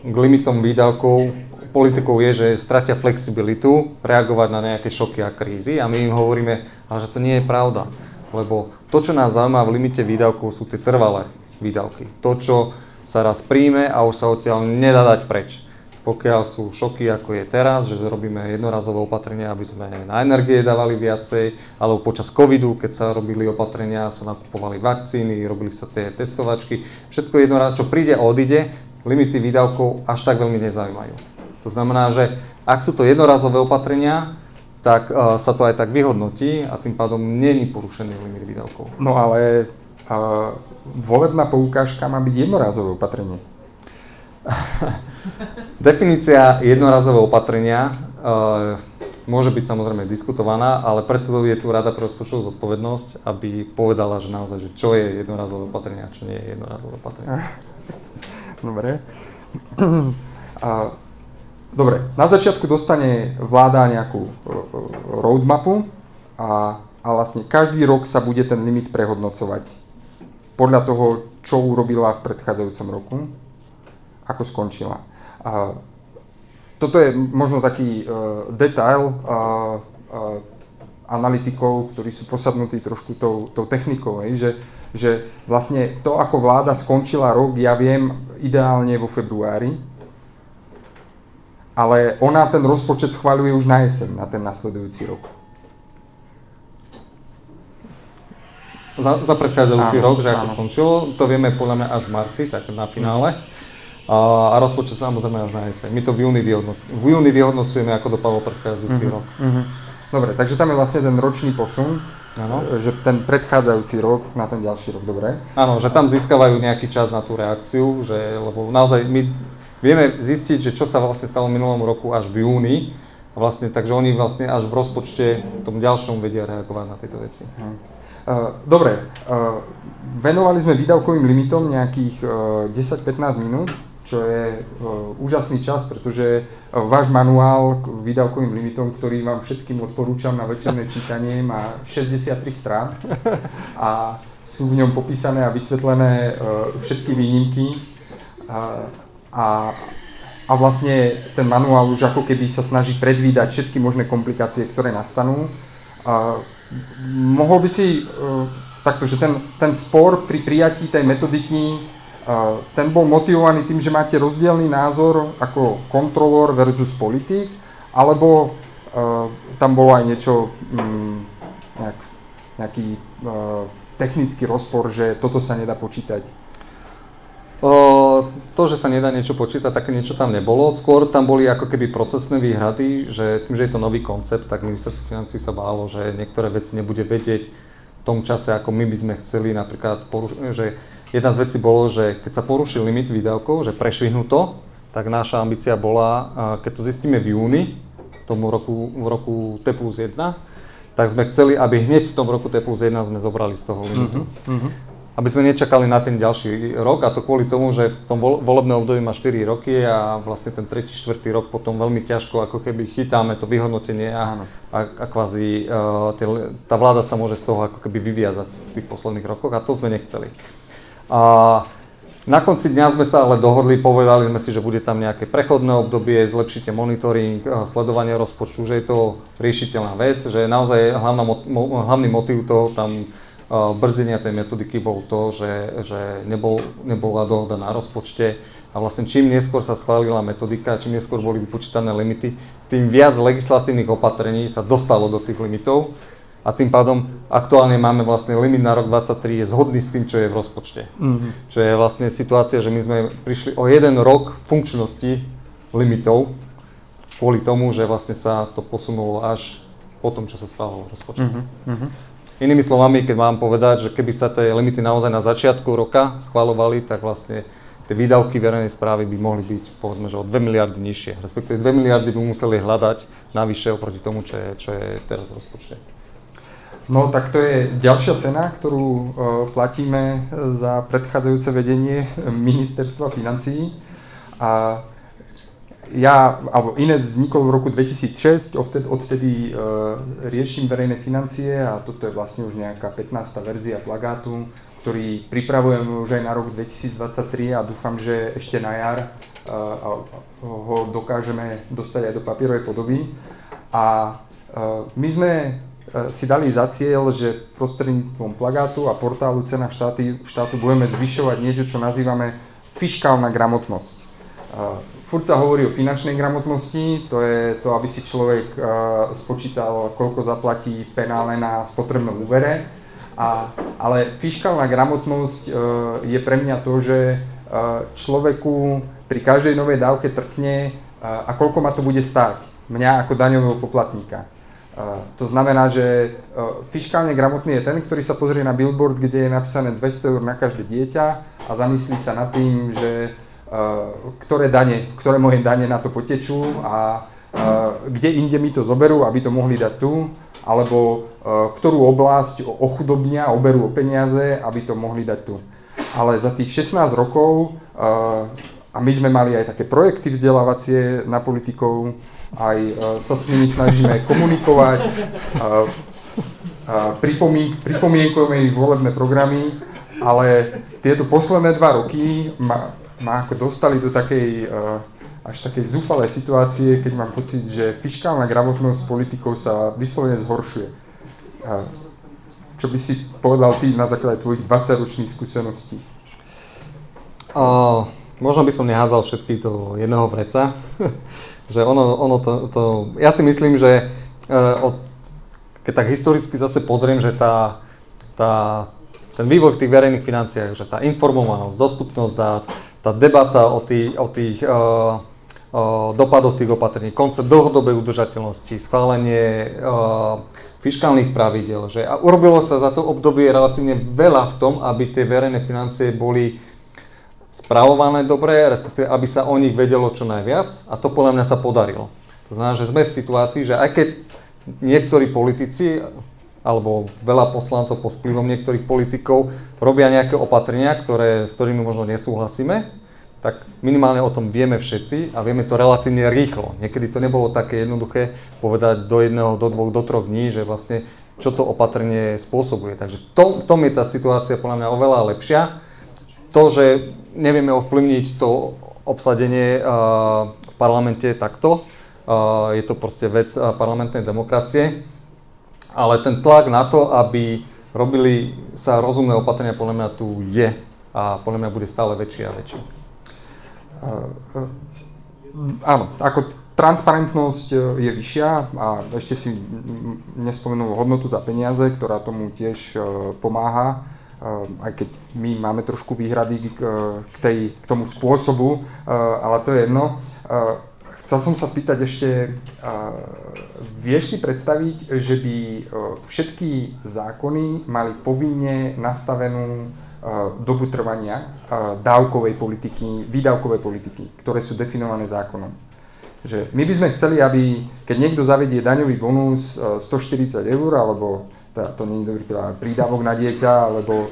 Speaker 3: k limitom výdavkov politikov je, že stratia flexibilitu reagovať na nejaké šoky a krízy a my im hovoríme, ale že to nie je pravda. Lebo to, čo nás zaujíma v limite výdavkov, sú tie trvalé výdavky. To, čo sa raz príjme a už sa odtiaľ nedá dať preč. Pokiaľ sú šoky, ako je teraz, že robíme jednorazové opatrenia, aby sme na energie dávali viacej, alebo počas covidu, keď sa robili opatrenia, sa nakupovali vakcíny, robili sa tie testovačky, všetko jednorazové, čo príde a odíde, limity výdavkov až tak veľmi nezaujímajú. To znamená, že ak sú to jednorazové opatrenia, tak uh, sa to aj tak vyhodnotí a tým pádom není porušený limit výdavkov.
Speaker 2: No ale uh, volebná poukážka má byť jednorázové opatrenie.
Speaker 3: Definícia jednorazového opatrenia uh, môže byť samozrejme diskutovaná, ale preto je tu Rada pre rozpočtovú zodpovednosť, aby povedala, že naozaj, že čo je jednorazové opatrenie a čo nie je jednorazové opatrenie.
Speaker 2: Dobre. A Dobre, na začiatku dostane vláda nejakú e, e, roadmapu a, a vlastne každý rok sa bude ten limit prehodnocovať podľa toho, čo urobila v predchádzajúcom roku, ako skončila. A toto je možno taký uh, detail uh, uh, analytikov, ktorí sú posadnutí trošku tou, tou technikou, hej, že, že vlastne to, ako vláda skončila rok, ja viem ideálne vo februári, ale ona ten rozpočet schváľuje už na jeseň, na ten nasledujúci rok.
Speaker 3: Za, za predchádzajúci áno, rok, že ako áno. skončilo, to vieme podľa mňa až v marci, tak na finále. A, a rozpočet samozrejme až na jeseň. My to v júni, vyhodnocujeme, v júni vyhodnocujeme, ako dopadol predchádzajúci uh-huh, rok. Uh-huh.
Speaker 2: Dobre, takže tam je vlastne ten ročný posun, ano. že ten predchádzajúci rok na ten ďalší rok, dobre?
Speaker 3: Áno, že tam získavajú nejaký čas na tú reakciu, že, lebo naozaj my vieme zistiť, že čo sa vlastne stalo minulom roku až v júni. Vlastne, takže oni vlastne až v rozpočte tom ďalšom vedia reagovať na tieto veci.
Speaker 2: Uh, dobre, uh, venovali sme výdavkovým limitom nejakých uh, 10-15 minút, čo je úžasný čas, pretože váš manuál k výdavkovým limitom, ktorý vám všetkým odporúčam na večerné čítanie, má 63 strán a sú v ňom popísané a vysvetlené všetky výnimky. A, a vlastne ten manuál už ako keby sa snaží predvídať všetky možné komplikácie, ktoré nastanú. A mohol by si uh, takto, že ten, ten spor pri prijatí tej metodiky, uh, ten bol motivovaný tým, že máte rozdielný názor ako kontrolór versus politik, alebo uh, tam bolo aj niečo, um, nejak, nejaký technický rozpor, že toto sa nedá počítať?
Speaker 3: To, že sa nedá niečo počítať, také niečo tam nebolo. Skôr tam boli ako keby procesné výhrady, že tým, že je to nový koncept, tak ministerstvo financí sa bálo, že niektoré veci nebude vedieť v tom čase, ako my by sme chceli. Napríklad, že jedna z vecí bolo, že keď sa porušil limit výdavkov, že prešvihnú to, tak naša ambícia bola, keď to zistíme v júni, tomu roku, v roku T plus 1, tak sme chceli, aby hneď v tom roku T plus 1 sme zobrali z toho limitu. Uh-huh aby sme nečakali na ten ďalší rok a to kvôli tomu, že v tom volebnom období má 4 roky a vlastne ten 3. 4. rok potom veľmi ťažko ako keby chytáme to vyhodnotenie a, a, a kvázi uh, tie, tá vláda sa môže z toho ako keby vyviazať v tých posledných rokoch a to sme nechceli. A na konci dňa sme sa ale dohodli, povedali sme si, že bude tam nejaké prechodné obdobie, zlepšíte monitoring, sledovanie rozpočtu, že je to riešiteľná vec, že naozaj hlavná, hlavný motív toho tam brzdenia tej metodiky bol to, že, že nebol, nebola dohoda na rozpočte a vlastne čím neskôr sa schválila metodika, čím neskôr boli vypočítané limity, tým viac legislatívnych opatrení sa dostalo do tých limitov a tým pádom aktuálne máme vlastne limit na rok 2023 je zhodný s tým, čo je v rozpočte. Mm-hmm. Čo je vlastne situácia, že my sme prišli o jeden rok funkčnosti limitov kvôli tomu, že vlastne sa to posunulo až po tom, čo sa stalo v rozpočte. Mm-hmm. Inými slovami, keď mám povedať, že keby sa tie limity naozaj na začiatku roka schvalovali, tak vlastne tie výdavky verejnej správy by mohli byť povedzme, že o 2 miliardy nižšie. Respektíve 2 miliardy by museli hľadať navyše oproti tomu, čo je, čo je teraz v.
Speaker 2: No tak to je ďalšia cena, ktorú uh, platíme za predchádzajúce vedenie ministerstva financií. A ja, alebo Ines vznikol v roku 2006, odtedy, odtedy uh, riešim verejné financie a toto je vlastne už nejaká 15. verzia plagátu, ktorý pripravujem už aj na rok 2023 a dúfam, že ešte na jar uh, ho dokážeme dostať aj do papierovej podoby. A uh, my sme si dali za cieľ, že prostredníctvom plagátu a portálu Cena štáty, štátu budeme zvyšovať niečo, čo nazývame fiškálna gramotnosť furt sa hovorí o finančnej gramotnosti, to je to, aby si človek uh, spočítal, koľko zaplatí penále na spotrebnom úvere. A, ale fiskálna gramotnosť uh, je pre mňa to, že uh, človeku pri každej novej dávke trkne, a koľko ma to bude stáť, mňa ako daňového poplatníka. To znamená, že fiskálne gramotný je ten, ktorý sa pozrie na billboard, kde je napísané 200 eur na každé dieťa a zamyslí sa nad tým, že ktoré, dane, ktoré moje dane na to potečú a kde inde mi to zoberú, aby to mohli dať tu, alebo ktorú oblasť ochudobnia, oberú o peniaze, aby to mohli dať tu. Ale za tých 16 rokov, a my sme mali aj také projekty vzdelávacie na politikov, aj sa s nimi snažíme komunikovať, pripomienkujeme ich volebné programy, ale tieto posledné dva roky ma ako dostali do takej e, až takej zúfalej situácie, keď mám pocit, že fiskálna gramotnosť politikov sa vyslovene zhoršuje. Čo by si povedal ty na základe tvojich 20-ročných skúseností?
Speaker 3: Uh, možno by som neházal všetky do jedného vreca. že ono, ono to, to, ja si myslím, že uh, od, keď tak historicky zase pozriem, že tá, tá, ten vývoj v tých verejných financiách, že tá informovanosť, dostupnosť dát, tá debata o tých, o tých uh, uh, dopadov tých opatrení, koncept dlhodobej udržateľnosti, schválenie uh, fiskálnych pravidel, že a urobilo sa za to obdobie relatívne veľa v tom, aby tie verejné financie boli spravované dobre, respektíve aby sa o nich vedelo čo najviac a to podľa mňa sa podarilo. To znamená, že sme v situácii, že aj keď niektorí politici alebo veľa poslancov pod vplyvom niektorých politikov robia nejaké opatrenia, ktoré, s ktorými možno nesúhlasíme, tak minimálne o tom vieme všetci a vieme to relatívne rýchlo. Niekedy to nebolo také jednoduché povedať do jedného, do dvoch, do troch dní, že vlastne čo to opatrenie spôsobuje. Takže v tom, v tom je tá situácia podľa mňa oveľa lepšia. To, že nevieme ovplyvniť to obsadenie uh, v parlamente takto. Uh, je to proste vec uh, parlamentnej demokracie. Ale ten tlak na to, aby robili sa rozumné opatrenia, podľa mňa tu je a podľa mňa bude stále väčší a väčší.
Speaker 2: Áno, ako transparentnosť je vyššia a ešte si nespomenul hodnotu za peniaze, ktorá tomu tiež pomáha Ehm, aj keď my máme trošku výhrady k, tej, k tomu spôsobu, ale to je jedno. Chcel som sa spýtať ešte, vieš si predstaviť, že by všetky zákony mali povinne nastavenú dobu trvania dávkovej politiky, výdavkovej politiky, ktoré sú definované zákonom? Že my by sme chceli, aby keď niekto zavedie daňový bonus 140 eur alebo teda to nie je dobrý prídavok na dieťa, alebo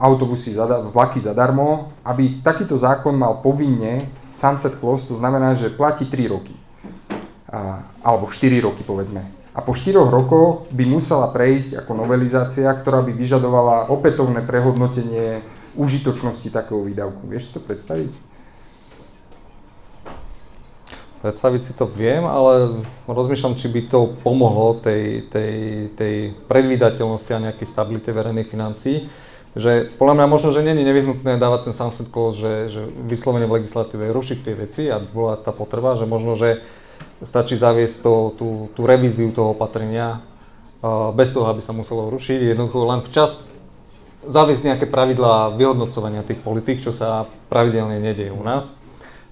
Speaker 2: autobusy, vlaky zadarmo, aby takýto zákon mal povinne sunset clause, to znamená, že platí 3 roky. Uh, alebo 4 roky povedzme. A po 4 rokoch by musela prejsť ako novelizácia, ktorá by vyžadovala opätovné prehodnotenie užitočnosti takého výdavku. Vieš si to predstaviť?
Speaker 3: Predstaviť si to viem, ale rozmýšľam, či by to pomohlo tej, tej, tej predvídateľnosti a nejakej stabilite verejných financií. Že podľa mňa možno, že není nevyhnutné dávať ten sunset clause, že, že vyslovene v legislatíve rušiť tie veci a bola tá potreba, že možno, že stačí zaviesť to, tú, tú revíziu toho opatrenia bez toho, aby sa muselo rušiť. Jednoducho len včas zaviesť nejaké pravidlá vyhodnocovania tých politík, čo sa pravidelne nedieje u nás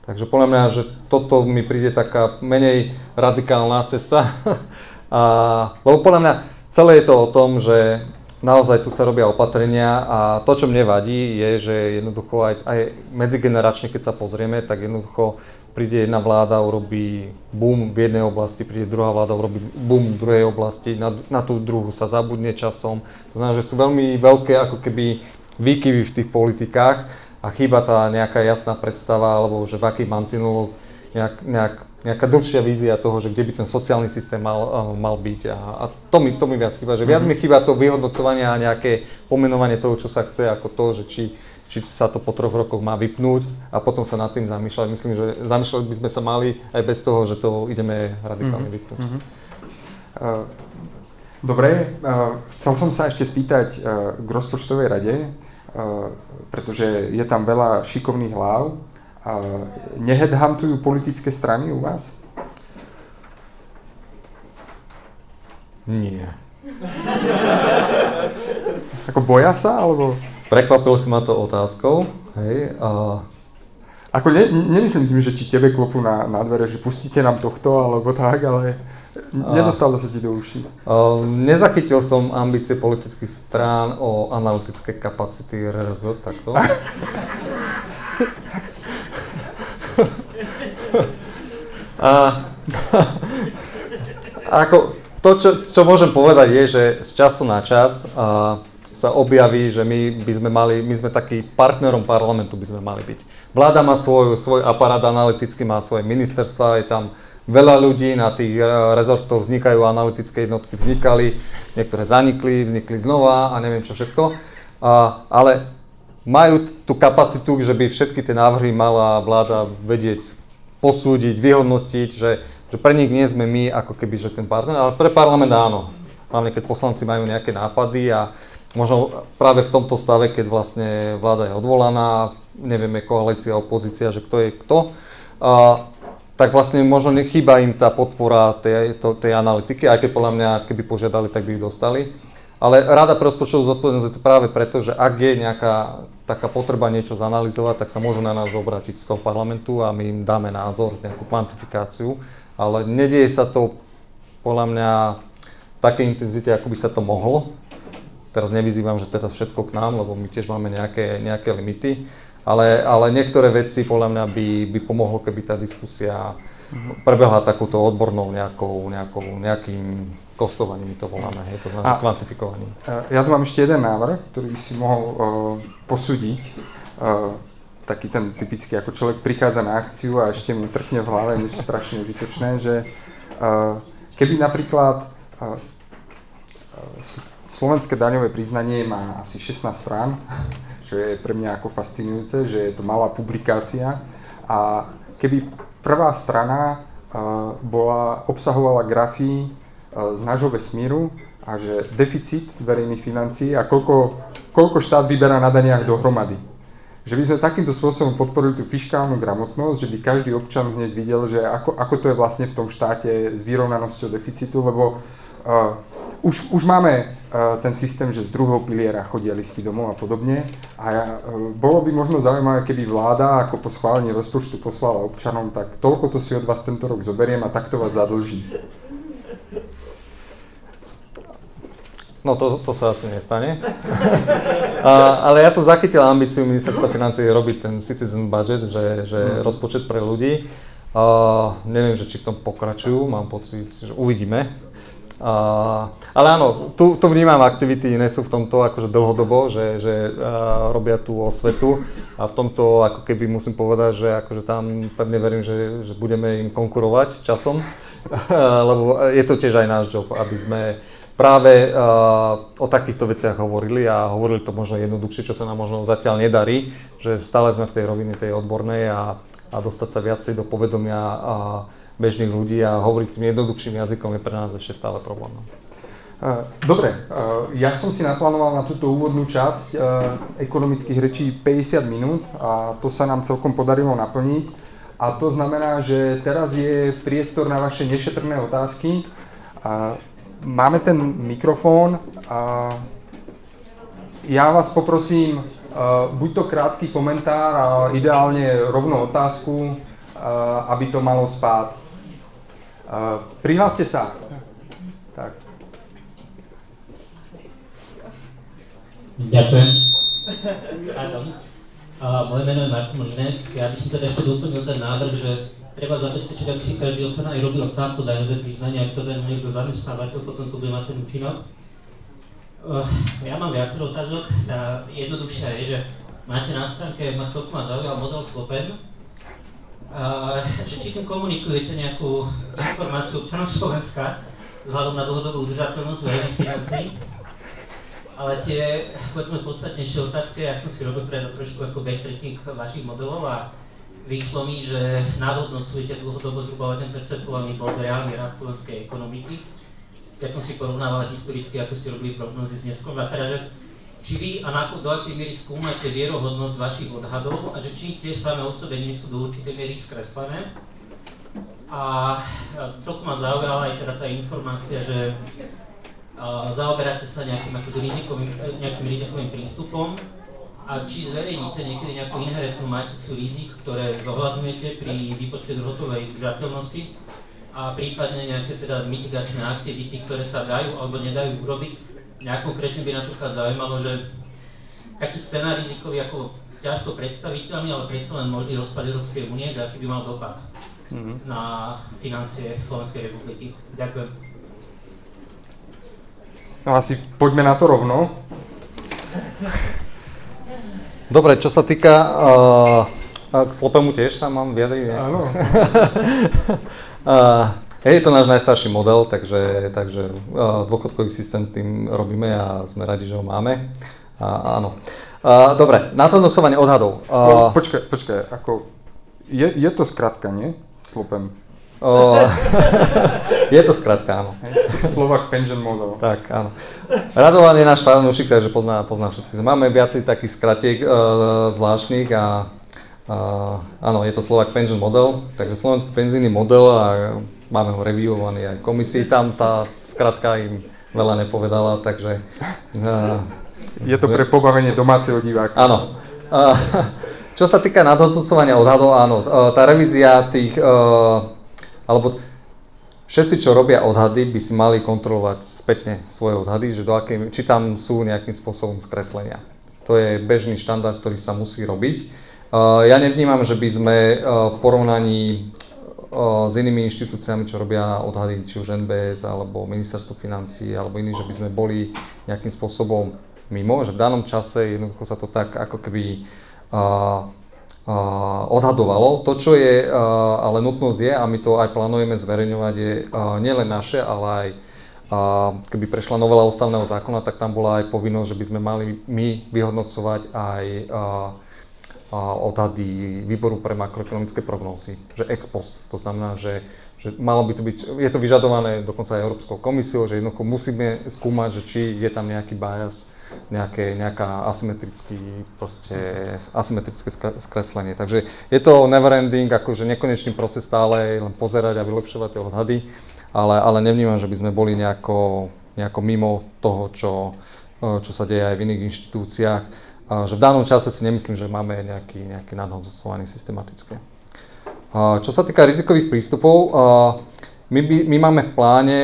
Speaker 3: Takže podľa mňa, že toto mi príde taká menej radikálna cesta. a, lebo podľa mňa celé je to o tom, že naozaj tu sa robia opatrenia a to, čo mne vadí, je, že jednoducho aj, aj medzigeneračne, keď sa pozrieme, tak jednoducho príde jedna vláda, urobí boom v jednej oblasti, príde druhá vláda, urobí boom v druhej oblasti, na, na tú druhú sa zabudne časom. To znamená, že sú veľmi veľké ako keby výkyvy v tých politikách a chýba tá nejaká jasná predstava, alebo že v akých mantinuloch nejak, nejak, nejaká dlhšia vízia toho, že kde by ten sociálny systém mal, uh, mal byť. A, a to, mi, to mi viac chýba, že viac mm-hmm. mi chýba to vyhodnocovanie a nejaké pomenovanie toho, čo sa chce, ako to, že či, či sa to po troch rokoch má vypnúť a potom sa nad tým zamýšľať. Myslím, že zamýšľať by sme sa mali aj bez toho, že to ideme radikálne mm-hmm. vypnúť. Mm-hmm.
Speaker 2: Uh, dobre, uh, chcel som sa ešte spýtať k rozpočtovej rade. Eh, pretože je tam veľa šikovných hlav. Nehedhantujú politické strany u vás?
Speaker 3: Nie.
Speaker 2: Ako boja sa, alebo?
Speaker 3: Prekvapil si ma to otázkou, hej. A...
Speaker 2: A ako ne, nemyslím tým, že či tebe klopú na, na dvere, že pustíte nám tohto, alebo tak, ale nedostalo sa ti do uší.
Speaker 3: Uh, nezachytil som ambície politických strán o analytické kapacity RRZ, takto. A, ako, to, čo, čo môžem povedať, je, že z času na čas a, sa objaví, že my by sme mali, my sme taký partnerom parlamentu by sme mali byť. Vláda má svoj, svoj aparát analytický, má svoje ministerstva, je tam veľa ľudí, na tých rezortoch vznikajú analytické jednotky, vznikali, niektoré zanikli, vznikli znova a neviem čo všetko. A, ale majú tú kapacitu, že by všetky tie návrhy mala vláda vedieť posúdiť, vyhodnotiť, že, že pre nich nie sme my ako keby že ten partner, ale pre parlament áno. Hlavne keď poslanci majú nejaké nápady a možno práve v tomto stave, keď vlastne vláda je odvolaná, nevieme koalícia, opozícia, že kto je kto, a, tak vlastne možno nechýba im tá podpora tej, to, tej analytiky, aj keď podľa mňa, keby požiadali, tak by ju dostali. Ale Rada pre rozpočtovú zodpovednosť je to práve preto, že ak je nejaká taká potreba niečo zanalizovať, tak sa môžu na nás obrátiť z toho parlamentu a my im dáme názor, nejakú kvantifikáciu. Ale nedieje sa to podľa mňa v takej intenzite, ako by sa to mohlo. Teraz nevyzývam, že teraz všetko k nám, lebo my tiež máme nejaké, nejaké limity. Ale, ale niektoré veci podľa mňa by, by pomohlo, keby tá diskusia prebehla takúto odbornou nejakou, nejakou, nejakým kostovaním to voláme, je to znamená kvantifikovaním.
Speaker 2: Ja tu mám ešte jeden návrh, ktorý by si mohol uh, posúdiť. Uh, taký ten typický, ako človek prichádza na akciu a ešte mu trkne v hlave niečo strašne užitočné, že uh, keby napríklad uh, slovenské daňové priznanie má asi 16 strán, čo je pre mňa ako fascinujúce, že je to malá publikácia a keby prvá strana uh, bola, obsahovala grafy z nášho vesmíru a že deficit verejných financií a koľko, koľko štát vyberá na daniach dohromady. Že by sme takýmto spôsobom podporili tú fiskálnu gramotnosť, že by každý občan hneď videl, že ako, ako to je vlastne v tom štáte s vyrovnanosťou deficitu, lebo uh, už, už máme uh, ten systém, že z druhého piliera chodia listy domov a podobne. A uh, bolo by možno zaujímavé, keby vláda ako po schválení rozpočtu poslala občanom, tak toľko to si od vás tento rok zoberiem a takto vás zadlží.
Speaker 3: No to, to sa asi nestane. A, ale ja som zachytil ambíciu ministerstva financí robiť ten citizen budget, že, že mm. rozpočet pre ľudí. A, neviem, že či v tom pokračujú, mám pocit, že uvidíme. A, ale áno, tu, tu vnímam aktivity, nie sú v tomto akože dlhodobo, že, že a, robia tú osvetu a v tomto ako keby musím povedať, že akože tam pevne verím, že, že budeme im konkurovať časom, lebo je to tiež aj náš job, aby sme práve uh, o takýchto veciach hovorili a hovorili to možno jednoduchšie, čo sa nám možno zatiaľ nedarí, že stále sme v tej rovine tej odbornej a, a dostať sa viacej do povedomia a bežných ľudí a hovoriť tým jednoduchším jazykom je pre nás ešte stále problém. No.
Speaker 2: Dobre, ja som si naplánoval na túto úvodnú časť ekonomických rečí 50 minút a to sa nám celkom podarilo naplniť. A to znamená, že teraz je priestor na vaše nešetrné otázky. Máme ten mikrofón a ja vás poprosím, buď to krátky komentár a ideálne rovnú otázku, aby to malo spát. Prihláste sa. Tak.
Speaker 4: Ďakujem. moje meno je Marko Mlinek. Ja by som teda ešte doplnil ten návrh, že treba zabezpečiť, aby si každý občan aj robil sám to daňové priznanie, ak to za niekto zamestnávateľ, potom to bude mať ten účinok. Uh, ja mám viacero otázok. Tá jednoduchšia je, že máte na stránke, ma celkom ma zaujal model Slopen, uh, že či tým komunikujete nejakú informáciu občanom Slovenska vzhľadom na dlhodobú udržateľnosť verejných financií, ale tie, povedzme, podstatnejšie otázky, ja som si robil preto trošku ako backtracking vašich modelov a vyšlo mi, že nadhodnocujete dlhodobo zhruba 1% bol reálny rast slovenskej ekonomiky. Keď som si porovnával historicky, ako ste robili prognozy z dneskom, a teda, že či vy a na, do akej miery skúmate vierohodnosť vašich odhadov a že či tie samé o nie sú do určitej miery skreslené. A trochu ma zaujala aj teda tá informácia, že zaoberáte sa nejakým, akože rizikovým, nejakým rizikovým prístupom a či zverejníte niekedy nejakú inherentnú maticu rizik, ktoré zohľadňujete pri výpočte druhotovej udržateľnosti a prípadne nejaké teda mitigačné aktivity, ktoré sa dajú alebo nedajú urobiť. Mňa konkrétne by napríklad zaujímalo, že taký scenár rizikový ako ťažko predstaviteľný, ale predsa len možný rozpad Európskej únie, že aký by mal dopad mm-hmm. na financie Slovenskej republiky. Ďakujem.
Speaker 2: No asi poďme na to rovno.
Speaker 3: Dobre, čo sa týka, uh, k Slopemu tiež sa mám vyjadriť,
Speaker 2: Áno.
Speaker 3: uh, je to náš najstarší model, takže, takže uh, dôchodkový systém tým robíme a sme radi, že ho máme. Uh, áno. Uh, dobre, na to nosovanie odhadov.
Speaker 2: Uh, no, počkaj, počkaj, ako, je, je to skratka, nie? Slopem.
Speaker 3: O, je to skratka, áno.
Speaker 2: Slovak Pension Model.
Speaker 3: Tak, áno. Radovan je náš fanúšik, takže pozná, pozná všetky. Máme viacej takých skratiek e, zvláštnych a e, áno, je to Slovak Pension Model, takže slovenský penzijný model a máme ho reviewovaný aj komisii. Tam tá skratka im veľa nepovedala, takže...
Speaker 2: E, je to pre pobavenie domáceho diváka.
Speaker 3: Áno. E, čo sa týka nadhodnocovania odhadov, áno, e, tá revízia tých e, alebo všetci, čo robia odhady, by si mali kontrolovať spätne svoje odhady, že do akej, či tam sú nejakým spôsobom skreslenia. To je bežný štandard, ktorý sa musí robiť. Ja nevnímam, že by sme v porovnaní s inými inštitúciami, čo robia odhady, či už NBS, alebo Ministerstvo financí, alebo iní, že by sme boli nejakým spôsobom mimo, že v danom čase jednoducho sa to tak ako keby odhadovalo. To, čo je ale nutnosť je, a my to aj plánujeme zverejňovať, je nielen naše, ale aj keby prešla novela ústavného zákona, tak tam bola aj povinnosť, že by sme mali my vyhodnocovať aj odhady výboru pre makroekonomické prognózy, že ex post. To znamená, že, že malo by to byť, je to vyžadované dokonca aj Európskou komisiou, že jednoducho musíme skúmať, že či je tam nejaký bias nejaké, nejaká asymetrický, proste, asymetrické skreslenie. Takže je to never ending, akože nekonečný proces stále len pozerať a vylepšovať tie odhady, ale, ale nevnímam, že by sme boli nejako, nejako mimo toho, čo, čo sa deje aj v iných inštitúciách. Že v danom čase si nemyslím, že máme nejaký, nejaký nadhodnocovaný systematické. Čo sa týka rizikových prístupov, my, by, my máme v pláne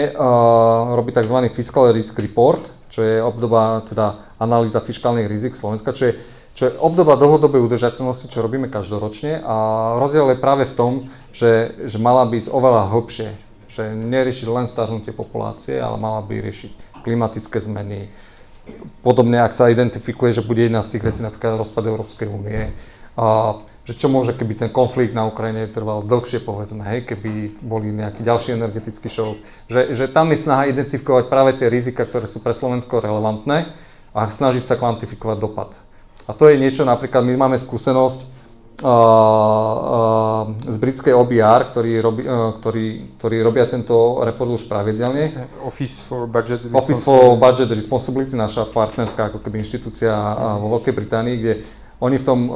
Speaker 3: robiť tzv. Fiscal Risk Report, čo je obdoba, teda analýza fiskálnych rizik Slovenska, čo je, čo je obdoba dlhodobej udržateľnosti, čo robíme každoročne a rozdiel je práve v tom, že, že mala by ísť oveľa hlbšie, že neriešiť len starnutie populácie, ale mala by riešiť klimatické zmeny, podobne ak sa identifikuje, že bude jedna z tých vecí napríklad rozpad Európskej únie, a že čo môže, keby ten konflikt na Ukrajine trval dlhšie, povedzme, hej, keby boli nejaký ďalší energetický šok, že, že tam je snaha identifikovať práve tie rizika, ktoré sú pre Slovensko relevantné a snažiť sa kvantifikovať dopad. A to je niečo, napríklad my máme skúsenosť uh, uh, z britskej OBR, ktorí, robi, uh, ktorí, ktorí robia tento report už pravidelne.
Speaker 2: Office for Budget
Speaker 3: Responsibility. Office for Budget Responsibility, naša partnerská ako keby inštitúcia uh, vo Veľkej Británii, kde oni v tom uh,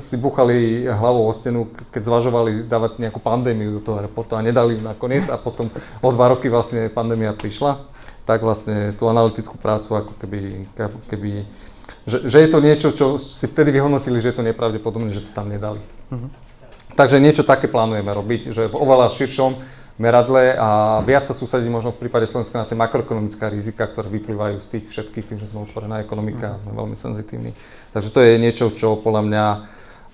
Speaker 3: si buchali hlavou o stenu, keď zvažovali dávať nejakú pandémiu do toho reportu a nedali ju nakoniec a potom o dva roky vlastne pandémia prišla, tak vlastne tú analytickú prácu ako keby, keby že, že je to niečo, čo si vtedy vyhodnotili, že je to nepravdepodobné, že to tam nedali. Uh-huh. Takže niečo také plánujeme robiť, že v oveľa širšom meradle a viac sa sústrediť možno v prípade Slovenska na tie makroekonomické rizika, ktoré vyplývajú z tých všetkých, tým, že sme otvorená ekonomika a sme veľmi senzitívni. Takže to je niečo, čo podľa mňa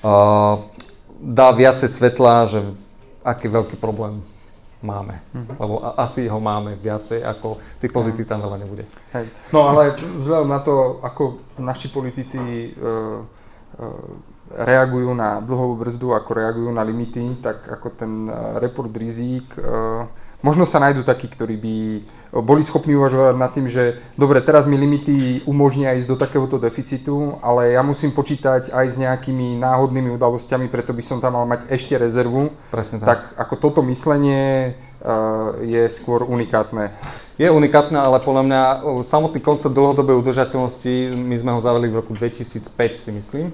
Speaker 3: uh, dá viacej svetla, že aký veľký problém máme. Mm-hmm. Lebo asi ho máme viacej, ako tých pozitív tam veľa nebude.
Speaker 2: Hej. No ale vzhľadom na to, ako naši politici uh, uh, reagujú na dlhovú brzdu, ako reagujú na limity, tak ako ten report rizík, možno sa nájdú takí, ktorí by boli schopní uvažovať nad tým, že dobre, teraz mi limity umožnia ísť do takéhoto deficitu, ale ja musím počítať aj s nejakými náhodnými udalosťami, preto by som tam mal mať ešte rezervu.
Speaker 3: Presne tak.
Speaker 2: Tak ako toto myslenie eh, je skôr unikátne.
Speaker 3: Je unikátne, ale podľa mňa samotný koncept dlhodobej udržateľnosti, my sme ho zavedli v roku 2005 si myslím,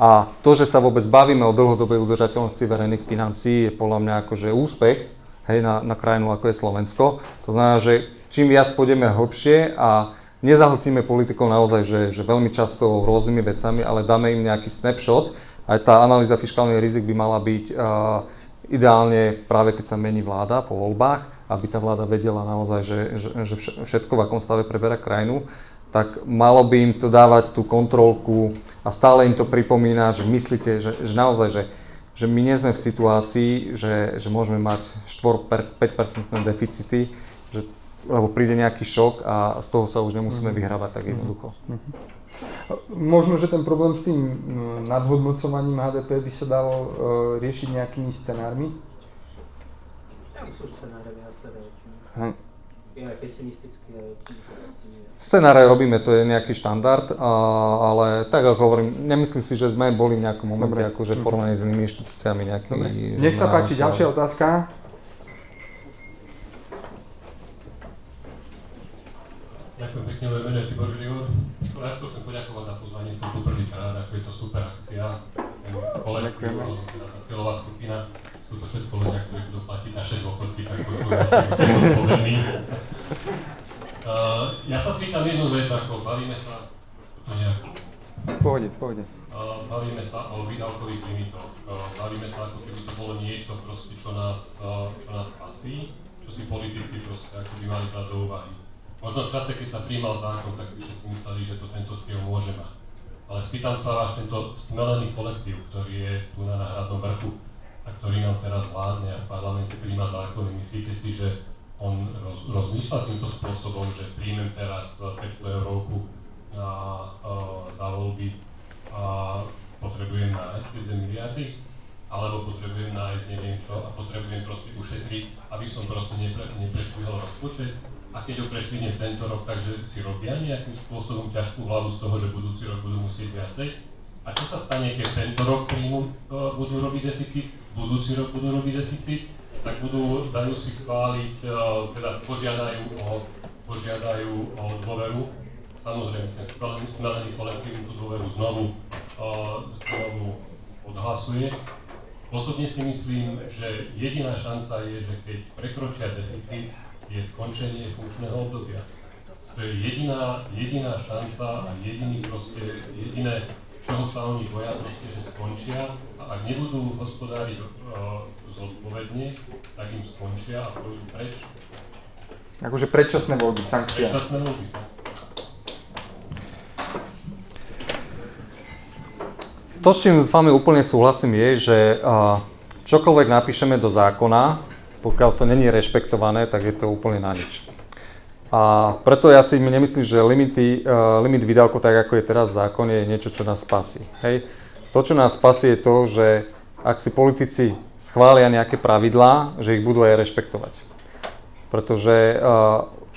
Speaker 3: a to, že sa vôbec bavíme o dlhodobej udržateľnosti verejných financií, je podľa mňa akože úspech hej, na, na krajinu ako je Slovensko. To znamená, že čím viac pôjdeme hlbšie a nezahltíme politikov naozaj, že, že veľmi často rôznymi vecami, ale dáme im nejaký snapshot. Aj tá analýza fiskálnych rizik by mala byť uh, ideálne práve keď sa mení vláda po voľbách, aby tá vláda vedela naozaj, že, že, že všetko v akom stave preberá krajinu, tak malo by im to dávať tú kontrolku a stále im to pripomína, že myslíte, že, že naozaj, že, že my nie sme v situácii, že, že môžeme mať 4-5% deficity, že, lebo príde nejaký šok a z toho sa už nemusíme mhm. vyhrávať tak jednoducho. Mm-hmm.
Speaker 2: Možno, že ten problém s tým mm, nadhodnocovaním HDP by sa dal uh, riešiť nejakými scenármi?
Speaker 4: Tam sú scenáre viaceré.
Speaker 3: Scenáre robíme, to je nejaký štandard, ale tak ako hovorím, nemyslím si, že sme boli v nejakom momente akože porovnaní s inými inštitúciami nejakými.
Speaker 2: Nech sa páči, ďalšia otázka.
Speaker 5: Ďakujem pekne, moje meno je Tibor Grigor. Najskôr chcem poďakovať za pozvanie, som tu prvýkrát, ako je to super akcia. Kolektív, tá cieľová skupina, sú to všetko ľudia, ktorí chcú platiť naše dôchodky, tak počúvať, Uh, ja sa spýtam jednu vec, ako bavíme sa, to nejak...
Speaker 2: Pohode, pohode.
Speaker 5: Uh, bavíme sa o výdavkových limitoch. Uh, bavíme sa, ako keby to bolo niečo, proste, čo nás, uh, čo nás pasí, čo si politici proste ako by mali brať do úvahy. Možno v čase, keď sa príjmal zákon, tak si všetci mysleli, že to tento cieľ môže mať. Ale spýtam sa váš tento smelený kolektív, ktorý je tu na náhradnom vrchu a ktorý nám teraz vládne a v parlamente príjma zákony. Myslíte si, že on roz, rozmýšľa týmto spôsobom, že príjmem teraz 500 eurovku na, uh, za voľby a potrebujem nájsť tie 2 miliardy, alebo potrebujem nájsť neviem čo a potrebujem proste ušetriť, aby som proste nepre, neprešvihol rozpočet. A keď ho prešvihnem tento rok, takže si robia nejakým spôsobom ťažkú hlavu z toho, že budúci rok budú musieť viacej. A čo sa stane, keď tento rok príjmu, uh, budú robiť deficit, budúci rok budú robiť deficit, tak budú, dajú si schváliť, e, teda požiadajú o, požiadajú o dôveru. Samozrejme, ten smelený kolektív tú dôveru znovu, e, znovu odhlasuje. Osobne si myslím, že jediná šanca je, že keď prekročia deficit, je skončenie funkčného obdobia. To je jediná, jediná šanca a jediný proste, jediné, čoho sa oni boja, proste, že skončia a ak nebudú hospodáriť uh, zodpovedne, tak im skončia a pôjdu preč.
Speaker 2: Akože predčasné voľby, sankcia.
Speaker 5: Predčasné voľby,
Speaker 3: To, s čím s vami úplne súhlasím, je, že čokoľvek napíšeme do zákona, pokiaľ to není rešpektované, tak je to úplne na nič. A preto ja si nemyslím, že limity, limit výdavkov, tak ako je teraz v zákone, je niečo, čo nás spasí. Hej. To, čo nás spasí, je to, že ak si politici schvália nejaké pravidlá, že ich budú aj rešpektovať. Pretože eh,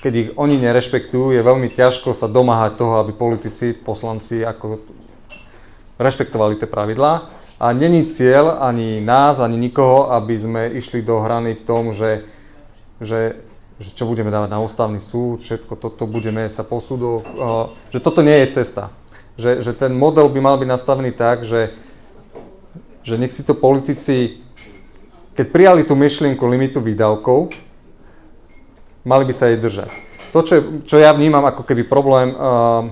Speaker 3: keď ich oni nerešpektujú, je veľmi ťažko sa domáhať toho, aby politici, poslanci ako rešpektovali tie pravidlá. A není cieľ ani nás, ani nikoho, aby sme išli do hrany v tom, že, že, že čo budeme dávať na ústavný súd, všetko toto budeme sa posúdov, eh, že toto nie je cesta. Že, že ten model by mal byť nastavený tak, že že nech si to politici, keď prijali tú myšlienku limitu výdavkov, mali by sa jej držať. To, čo, čo ja vnímam ako keby problém uh,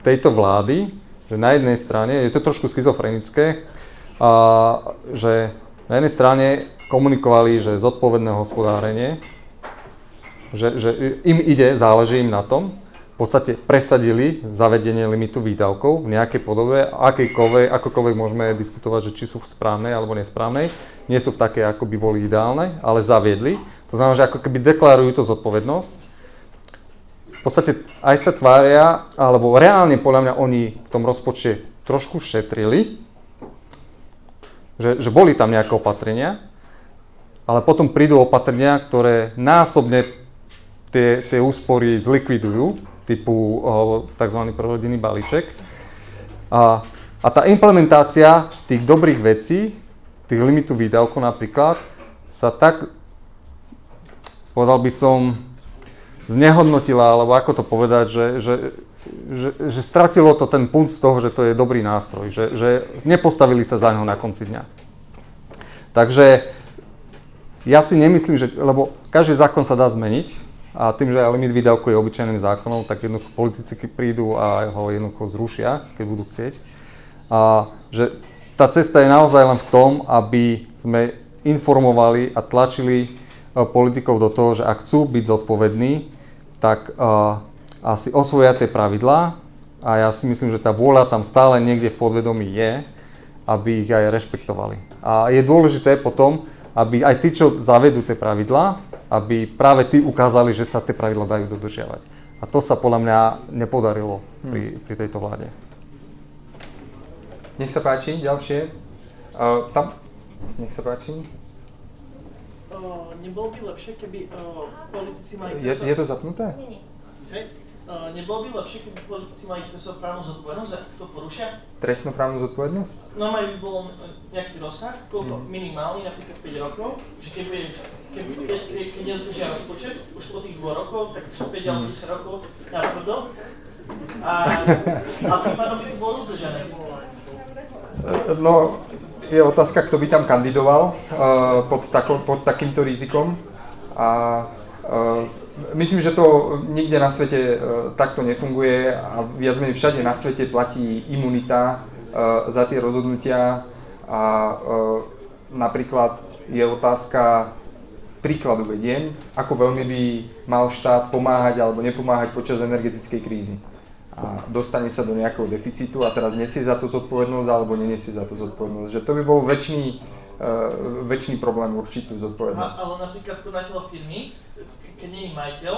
Speaker 3: tejto vlády, že na jednej strane, je to trošku schizofrenické, uh, že na jednej strane komunikovali, že zodpovedné hospodárenie, že, že im ide, záleží im na tom, v podstate presadili zavedenie limitu výdavkov v nejakej podobe, akejkoľvek, akokoľvek môžeme diskutovať, že či sú v správnej alebo nesprávnej, nie sú v také, ako by boli ideálne, ale zaviedli. To znamená, že ako keby deklarujú to zodpovednosť. V podstate aj sa tvária, alebo reálne podľa mňa oni v tom rozpočte trošku šetrili, že, že boli tam nejaké opatrenia, ale potom prídu opatrenia, ktoré násobne tie, tie úspory zlikvidujú typu tzv. prorodinný balíček. A, a tá implementácia tých dobrých vecí, tých limitu výdavkov napríklad, sa tak, povedal by som, znehodnotila, alebo ako to povedať, že, že, že, že stratilo to ten punt z toho, že to je dobrý nástroj, že, že nepostavili sa za neho na konci dňa. Takže ja si nemyslím, že, lebo každý zákon sa dá zmeniť, a tým, že aj limit výdavku je obyčajným zákonom, tak jednoducho politici prídu a ho jednoducho zrušia, keď budú chcieť. A že tá cesta je naozaj len v tom, aby sme informovali a tlačili e, politikov do toho, že ak chcú byť zodpovední, tak uh, asi osvoja tie pravidlá a ja si myslím, že tá vôľa tam stále niekde v podvedomí je, aby ich aj rešpektovali. A je dôležité potom, aby aj tí, čo zavedú tie pravidlá, aby práve tí ukázali, že sa tie pravidlá dajú dodržiavať. A to sa podľa mňa nepodarilo pri, pri tejto vláde.
Speaker 2: Nech sa páči, ďalšie. Uh, tam, nech sa páči.
Speaker 6: Uh, nebolo by lepšie, keby uh, politici mali...
Speaker 2: Je, je to zapnuté?
Speaker 1: Nie, nie.
Speaker 6: Hej. Uh, nebolo by lepšie, keby politici mali trestnoprávnu zodpovednosť, ak to porušia?
Speaker 2: Trestnoprávnu zodpovednosť?
Speaker 6: No majú by bol nejaký rozsah, koľko mm. minimálny, napríklad 5 rokov, že keď, bude, keď, keď, keď, keď nedodržia rozpočet, už po tých 2 rokov, tak 5 alebo 10 rokov na tvrdo. A, a tým pádom by to bolo dodržané.
Speaker 2: No, je otázka, kto by tam kandidoval uh, pod, tako, pod takýmto rizikom. A uh, myslím, že to nikde na svete uh, takto nefunguje a viac menej všade na svete platí imunita uh, za tie rozhodnutia a uh, napríklad je otázka príkladu vediem, ako veľmi by mal štát pomáhať alebo nepomáhať počas energetickej krízy a dostane sa do nejakého deficitu a teraz nesie za to zodpovednosť alebo nenesie za to zodpovednosť. Že to by bol väčší, väčší problém určitú zodpovednosť.
Speaker 6: A, ale napríklad konateľ firmy, keď nie je majiteľ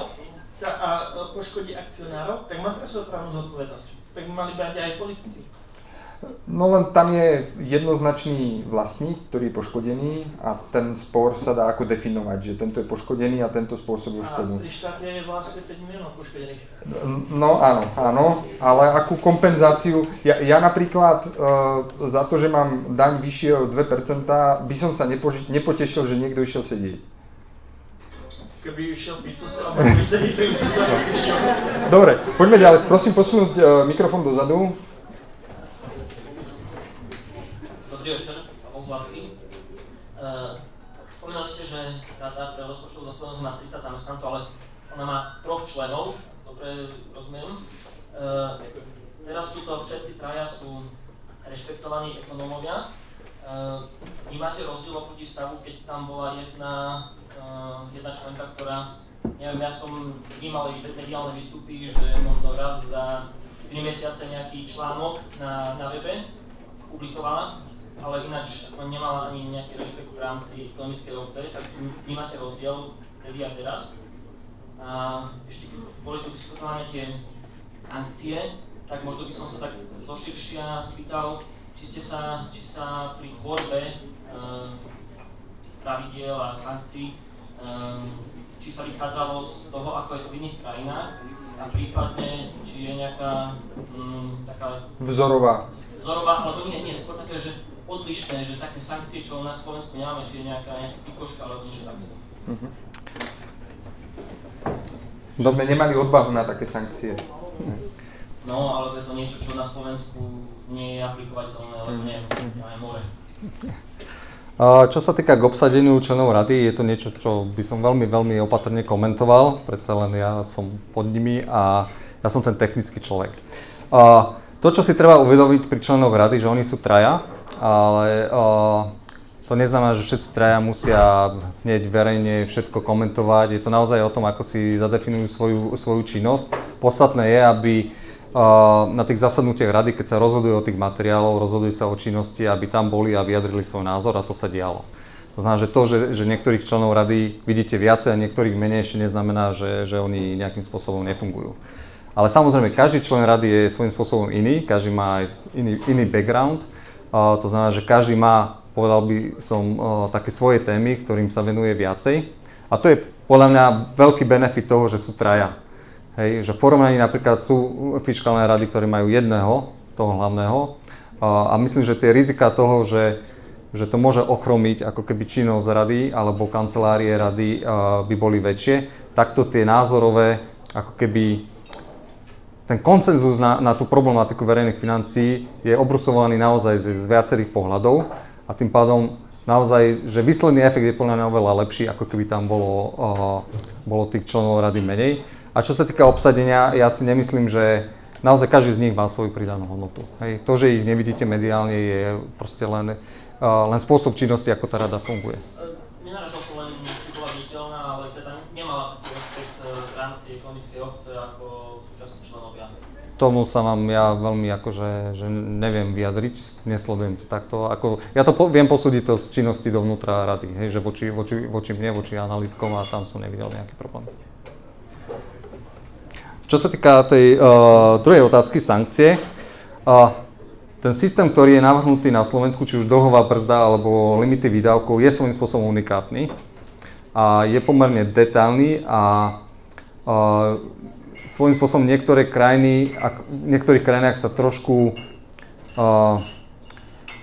Speaker 6: a poškodí akcionárov, tak má právnu zodpovednosť. Tak by mali brať aj politici.
Speaker 2: No len tam je jednoznačný vlastník, ktorý je poškodený a ten spor sa dá ako definovať, že tento je poškodený a tento spôsobil škodu.
Speaker 6: A pri štáte je vlastne 5 miliónov poškodených.
Speaker 2: No áno, áno, ale akú kompenzáciu, ja, ja napríklad e, za to, že mám daň vyššie o 2%, by som sa nepoži- nepotešil, že niekto išiel sedieť.
Speaker 6: Keby išiel piť, sa by sedieť, tak by som sa nepotešil.
Speaker 2: Dobre, poďme ďalej. Prosím posunúť e, mikrofón dozadu.
Speaker 7: Dobrý večer, Pavol Zlatý. Uh, spomínali ste, že Rada pre rozpočtovú zodpovednosť má 30 zamestnancov, ale ona má troch členov, dobre rozumiem. Uh, teraz sú to všetci traja sú rešpektovaní ekonómovia. Uh, vnímate rozdiel oproti stavu, keď tam bola jedna, uh, jedna členka, ktorá, neviem, ja som vnímal jej mediálne výstupy, že možno raz za 3 mesiace nejaký článok na, na webe publikovala, ale ináč nemala ani nejaký rešpekt v rámci ekonomickej obce, takže vnímate rozdiel vtedy a teraz. A ešte keď boli tu diskutované tie sankcie, tak možno by som sa tak zoširšia spýtal, či ste sa, či sa pri tvorbe e, pravidiel a sankcií, e, či sa vychádzalo z toho, ako je to v iných krajinách a prípadne, či je nejaká mm, taká...
Speaker 2: Vzorová.
Speaker 7: Vzorová, alebo nie, nie, skôr také, že odlišné, že také sankcie, čo na Slovensku nemáme, či je nejaká, pikoška alebo niečo takéto. Uh-huh.
Speaker 2: sme nemali odvahu na také sankcie.
Speaker 7: No, ale je to niečo, čo na Slovensku nie je aplikovateľné, lebo uh-huh. neviem, uh-huh. more.
Speaker 3: Čo sa týka k obsadeniu členov rady, je to niečo, čo by som veľmi, veľmi opatrne komentoval, predsa len ja som pod nimi a ja som ten technický človek. To, čo si treba uvedomiť pri členoch rady, že oni sú traja, ale to neznamená, že všetci traja musia hneď verejne všetko komentovať. Je to naozaj o tom, ako si zadefinujú svoju, svoju činnosť. Podstatné je, aby na tých zasadnutiach rady, keď sa rozhoduje o tých materiálov, rozhoduje sa o činnosti, aby tam boli a vyjadrili svoj názor a to sa dialo. To znamená, že to, že, že niektorých členov rady vidíte viacej a niektorých menej, ešte neznamená, že, že oni nejakým spôsobom nefungujú. Ale samozrejme, každý člen rady je svojím spôsobom iný, každý má aj iný, iný background to znamená, že každý má, povedal by som, také svoje témy, ktorým sa venuje viacej. A to je podľa mňa veľký benefit toho, že sú traja. Hej, že v porovnaní napríklad sú fiskálne rady, ktoré majú jedného, toho hlavného. A myslím, že tie rizika toho, že, že to môže ochromiť ako keby činnosť rady alebo kancelárie rady by boli väčšie, takto tie názorové ako keby ten konsenzus na, na tú problematiku verejných financií je obrusovaný naozaj z, z viacerých pohľadov a tým pádom naozaj, že výsledný efekt je mňa oveľa lepší, ako keby tam bolo, bolo tých členov rady menej. A čo sa týka obsadenia, ja si nemyslím, že naozaj každý z nich má svoju pridanú hodnotu. Hej. To, že ich nevidíte mediálne, je proste len, uh, len spôsob činnosti, ako tá rada funguje.
Speaker 7: Nenarazil som len, či bola viditeľná, ale teda nemala taký e, v rámci ekonomickej obce ako súčasní členovia.
Speaker 3: Tomu sa vám ja veľmi akože, že neviem vyjadriť, nesledujem to takto. Ako, ja to po, viem posúdiť to z činnosti dovnútra rady, hej, že voči, voči, voči mne, voči analytkom a tam som nevidel nejaký problém. Čo sa týka tej uh, druhej otázky, sankcie, uh, ten systém, ktorý je navrhnutý na Slovensku, či už dlhová brzda alebo limity výdavkov, je svojím spôsobom unikátny a je pomerne detailný a uh, svojím spôsobom niektoré krajiny, ak, v niektorých krajinách sa trošku uh,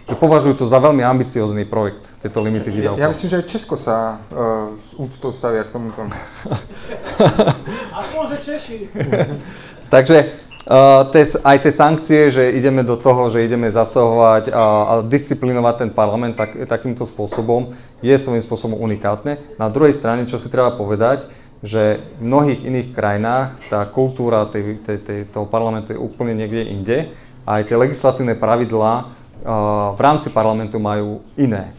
Speaker 3: že považujú to za veľmi ambiciózny projekt, tieto limity výdavkov.
Speaker 2: Ja, ja myslím, že aj Česko sa uh, s úctou stavia k tomuto.
Speaker 6: A môže Češi.
Speaker 3: Takže uh, tes, aj tie sankcie, že ideme do toho, že ideme zasahovať a, a disciplinovať ten parlament tak, takýmto spôsobom, je svojím spôsobom unikátne. Na druhej strane, čo si treba povedať, že v mnohých iných krajinách tá kultúra tej, tej, tej, toho parlamentu je úplne niekde inde a aj tie legislatívne pravidlá v rámci parlamentu majú iné.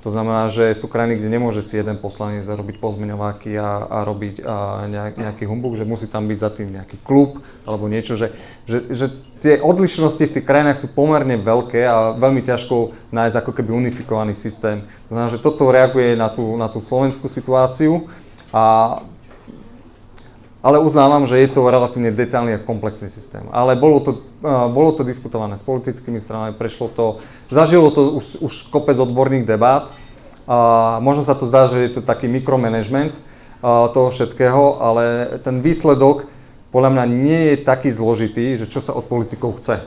Speaker 3: To znamená, že sú krajiny, kde nemôže si jeden poslanec robiť pozmeňováky a, a robiť a nejak, nejaký humbug, že musí tam byť za tým nejaký klub alebo niečo, že, že, že tie odlišnosti v tých krajinách sú pomerne veľké a veľmi ťažko nájsť ako keby unifikovaný systém. To znamená, že toto reaguje na tú, na tú slovenskú situáciu a ale uznávam, že je to relatívne detailný a komplexný systém. Ale bolo to, uh, bolo to diskutované s politickými stranami, prešlo to, zažilo to už, už kopec odborných debát. Uh, možno sa to zdá, že je to taký mikromanagement uh, toho všetkého, ale ten výsledok podľa mňa nie je taký zložitý, že čo sa od politikov chce.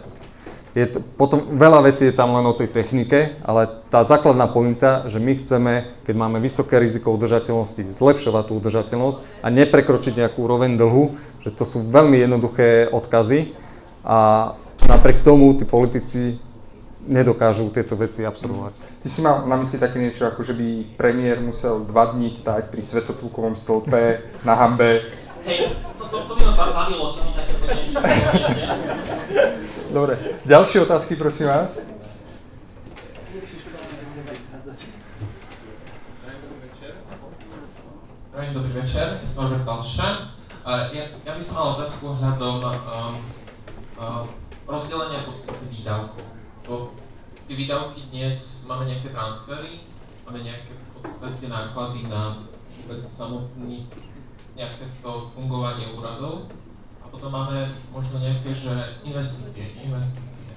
Speaker 3: Je to, potom veľa vecí je tam len o tej technike, ale tá základná pointa, že my chceme, keď máme vysoké riziko udržateľnosti, zlepšovať tú udržateľnosť a neprekročiť nejakú úroveň dlhu, že to sú veľmi jednoduché odkazy a napriek tomu tí politici nedokážu tieto veci absorbovať.
Speaker 2: Ty si mal na mysli také niečo, ako že by premiér musel dva dní stať pri Svetoplukovom stĺpe na hambe.
Speaker 7: Hej, to, to, to by ma bavilo, to by niečo
Speaker 2: Dobre, ďalšie otázky, prosím vás.
Speaker 8: Prajem dobrý večer, som Robert Balša. Ja, ja by som mal otázku ohľadom um, um, rozdelenia podstaty výdavkov. Bo tie výdavky dnes máme nejaké transfery, máme nejaké v podstate náklady na vôbec samotný nejaké to fungovanie úradov potom máme možno nejaké, že investície, investície.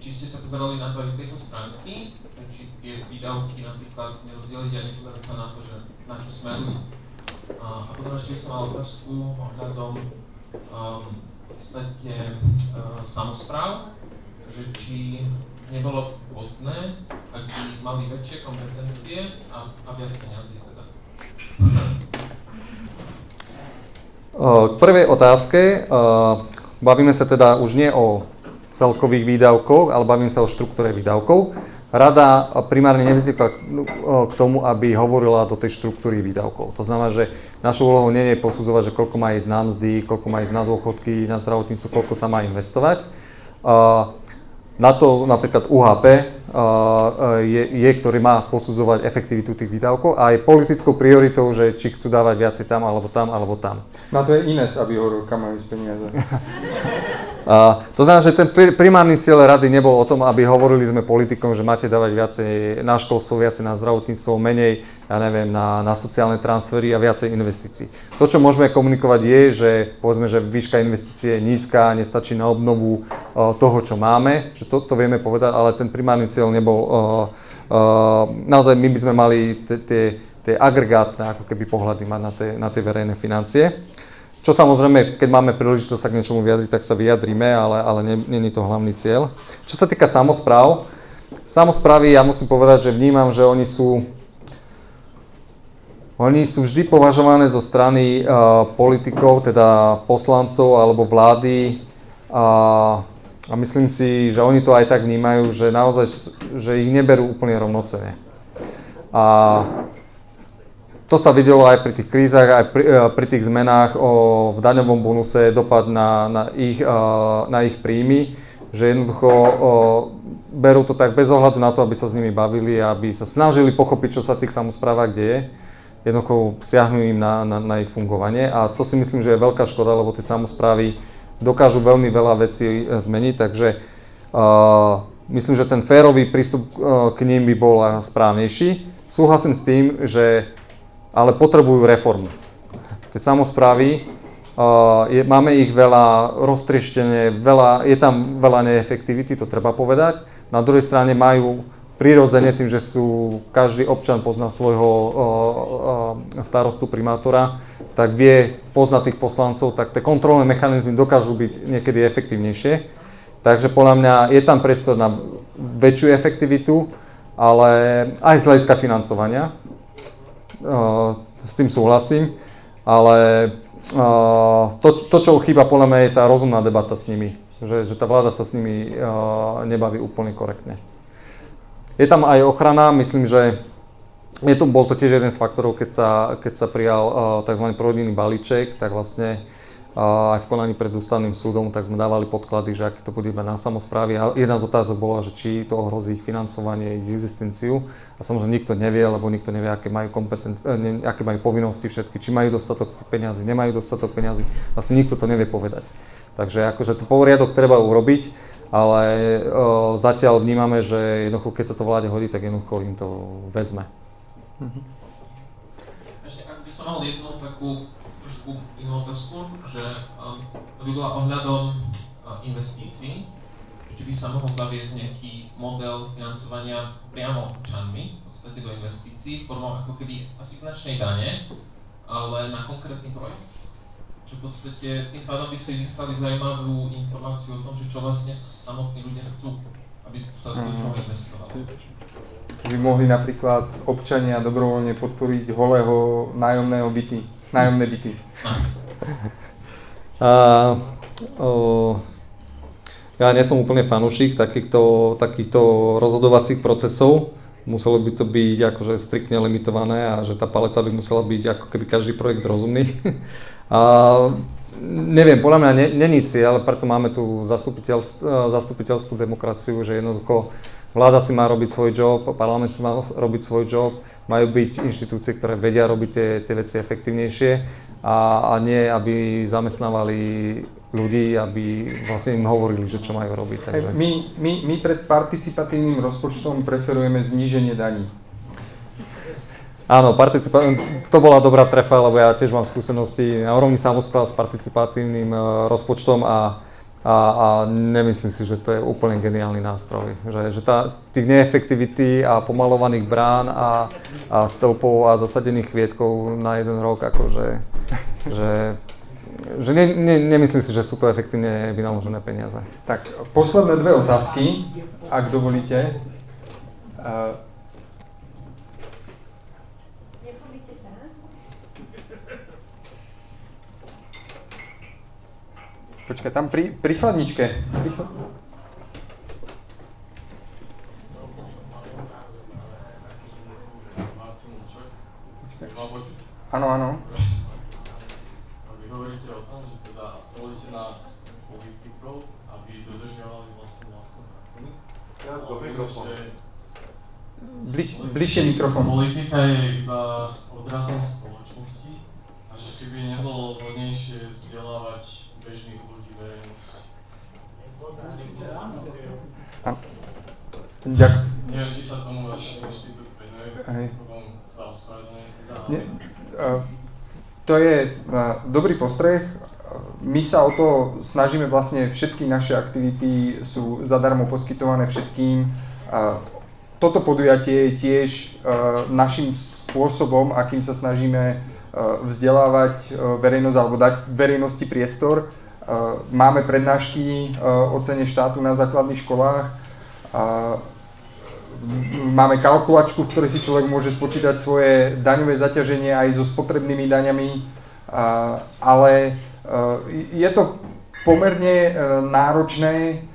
Speaker 8: Či ste sa pozerali na to aj z tejto stránky, či tie výdavky napríklad nerozdeliť a nepozerať sa na to, že na čo smerujú. A, potom ešte som mal otázku ohľadom um, v podstate uh, samozpráv, že či nebolo vhodné, ak by mali väčšie kompetencie a, a viac peniazy teda.
Speaker 3: K prvej otázke. Bavíme sa teda už nie o celkových výdavkoch, ale bavíme sa o štruktúre výdavkov. Rada primárne nevznikla k tomu, aby hovorila do tej štruktúry výdavkov. To znamená, že našou úlohou nie je posudzovať, že koľko má ísť na mzdy, koľko má ísť na dôchodky, na zdravotníctvo, koľko sa má investovať. Na to napríklad UHP je, je, ktorý má posudzovať efektivitu tých výdavkov a je politickou prioritou, že či chcú dávať viacej tam, alebo tam, alebo tam.
Speaker 2: Na to je Ines, aby hovoril, kam majú peniaze.
Speaker 3: A, to znamená, že ten primárny cieľ rady nebol o tom, aby hovorili sme politikom, že máte dávať viacej na školstvo, viacej na zdravotníctvo, menej, ja neviem, na, na sociálne transfery a viacej investícií. To, čo môžeme komunikovať je, že povedzme, že výška investície je nízka, nestačí na obnovu uh, toho, čo máme, že to, to vieme povedať, ale ten primárny cieľ nebol, uh, uh, naozaj my by sme mali tie agregátne ako keby pohľady mať na tie, verejné financie. Čo samozrejme, keď máme príležitosť sa k niečomu vyjadriť, tak sa vyjadríme, ale, ale je to hlavný cieľ. Čo sa týka samozpráv, samozprávy ja musím povedať, že vnímam, že oni sú, oni sú vždy považované zo strany uh, politikov, teda poslancov alebo vlády uh, a myslím si, že oni to aj tak vnímajú, že naozaj, že ich neberú úplne rovnocene. A to sa videlo aj pri tých krízach, aj pri, pri tých zmenách o, v daňovom bonuse, dopad na, na, ich, na ich príjmy, že jednoducho o, berú to tak bez ohľadu na to, aby sa s nimi bavili, aby sa snažili pochopiť, čo sa tých samozprávach deje. Jednoducho siahnu im na, na, na ich fungovanie a to si myslím, že je veľká škoda, lebo tie samozprávy dokážu veľmi veľa vecí e, zmeniť, takže uh, myslím, že ten férový prístup k ním by bol správnejší. Súhlasím s tým, že ale potrebujú reformu. Tie samozprávy, uh, je, máme ich veľa roztrieštenie, veľa, je tam veľa neefektivity, to treba povedať. Na druhej strane majú prirodzene tým, že sú, každý občan pozná svojho uh, uh, starostu primátora, tak vie poznať tých poslancov, tak tie kontrolné mechanizmy dokážu byť niekedy efektívnejšie. Takže podľa mňa je tam priestor na väčšiu efektivitu, ale aj z hľadiska financovania. Eh, s tým súhlasím, ale eh, to, to, čo chýba podľa mňa je tá rozumná debata s nimi, že, že tá vláda sa s nimi eh, nebaví úplne korektne. Je tam aj ochrana, myslím, že je to, bol to tiež jeden z faktorov, keď sa, keď sa prijal tzv. prorodinný balíček, tak vlastne aj v konaní pred ústavným súdom, tak sme dávali podklady, že aké to bude iba na samozprávy. A jedna z otázok bola, že či to ohrozí ich financovanie, ich existenciu. A samozrejme nikto nevie, lebo nikto nevie, aké majú, kompetent, eh, ne, aké majú povinnosti všetky, či majú dostatok peňazí, nemajú dostatok peňazí. Vlastne nikto to nevie povedať. Takže akože to poriadok treba urobiť, ale o, eh, zatiaľ vnímame, že jednoducho, keď sa to vláde hodí, tak jednoducho im to vezme.
Speaker 8: Mhm. Ešte ak by som mal jednu takú otázku, že um, to by bola ohľadom uh, investícií, či by sa mohol zaviesť nejaký model financovania priamo občanmi, podstate do investícií, formou ako keby asignačnej dane, ale na konkrétny projekt. Čo v podstate tým pádom by ste získali zaujímavú informáciu o tom, že čo vlastne samotní ľudia chcú, aby sa do čoho mhm. investovalo.
Speaker 2: By mohli napríklad občania dobrovoľne podporiť holého nájomného byty, nájomné byty.
Speaker 3: A, o, ja nie som úplne fanúšik takýchto, takýchto rozhodovacích procesov. Muselo by to byť akože striktne limitované a že tá paleta by musela byť ako keby každý projekt rozumný. A neviem, podľa mňa není cieľ, preto máme tu zastupiteľskú, zastupiteľskú demokraciu, že jednoducho vláda si má robiť svoj job, parlament si má robiť svoj job, majú byť inštitúcie, ktoré vedia robiť tie, tie veci efektívnejšie a, a nie, aby zamestnávali ľudí, aby vlastne im hovorili, že čo majú robiť.
Speaker 2: Takže... My, my, my pred participatívnym rozpočtom preferujeme zníženie daní.
Speaker 3: Áno, participa- to bola dobrá trefa, lebo ja tiež mám skúsenosti na úrovni samozpráv s participatívnym uh, rozpočtom a a, a nemyslím si, že to je úplne geniálny nástroj. Že, že tá, tých neefektivity a pomalovaných brán a, a stĺpov a zasadených kvietkov na jeden rok, akože, že, že ne, ne, nemyslím si, že sú to efektívne vynaložené peniaze.
Speaker 2: Tak, posledné dve otázky, ak dovolíte. Uh, Počkaj, tam pri, pri chladničke. Pri chl... Áno, áno.
Speaker 9: Vy hovoríte o tom, že teda apelujete na politikov, aby dodržiavali vlastne vlastné zákony. Teraz do mikrofónu.
Speaker 2: Bliž, bližšie mikrofón.
Speaker 9: Politika je iba odrazom spoločnosti a že či by nebolo vhodnejšie vzdelávať
Speaker 2: Ďakujem.
Speaker 9: Neviem, či sa tomu váš inštitút venuje, potom sa
Speaker 2: ospravedlňujem. To je dobrý postreh. My sa o to snažíme vlastne, všetky naše aktivity sú zadarmo poskytované všetkým. Toto podujatie je tiež našim spôsobom, akým sa snažíme vzdelávať verejnosť alebo dať verejnosti priestor máme prednášky eh, o cene štátu na základných školách. Máme kalkulačku, v ktorej si človek môže spočítať svoje daňové zaťaženie aj so spotrebnými daňami, ale eh, je to pomerne náročné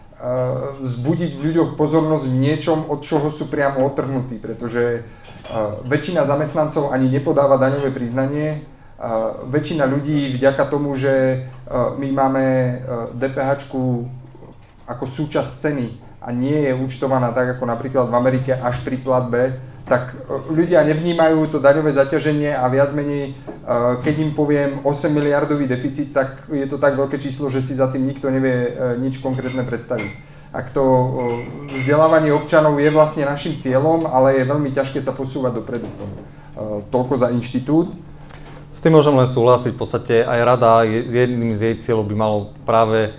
Speaker 2: vzbudiť v ľuďoch pozornosť v niečom, od čoho sú priamo otrhnutí, pretože väčšina zamestnancov ani nepodáva daňové priznanie, väčšina ľudí vďaka tomu, že my máme DPH ako súčasť ceny a nie je účtovaná tak ako napríklad v Amerike až pri platbe, tak ľudia nevnímajú to daňové zaťaženie a viac menej, keď im poviem 8 miliardový deficit, tak je to tak veľké číslo, že si za tým nikto nevie nič konkrétne predstaviť ak to vzdelávanie občanov je vlastne našim cieľom, ale je veľmi ťažké sa posúvať dopredu v tom. Toľko za inštitút.
Speaker 3: Tým môžem len súhlasiť. V podstate aj rada, jedným z jej cieľov by malo práve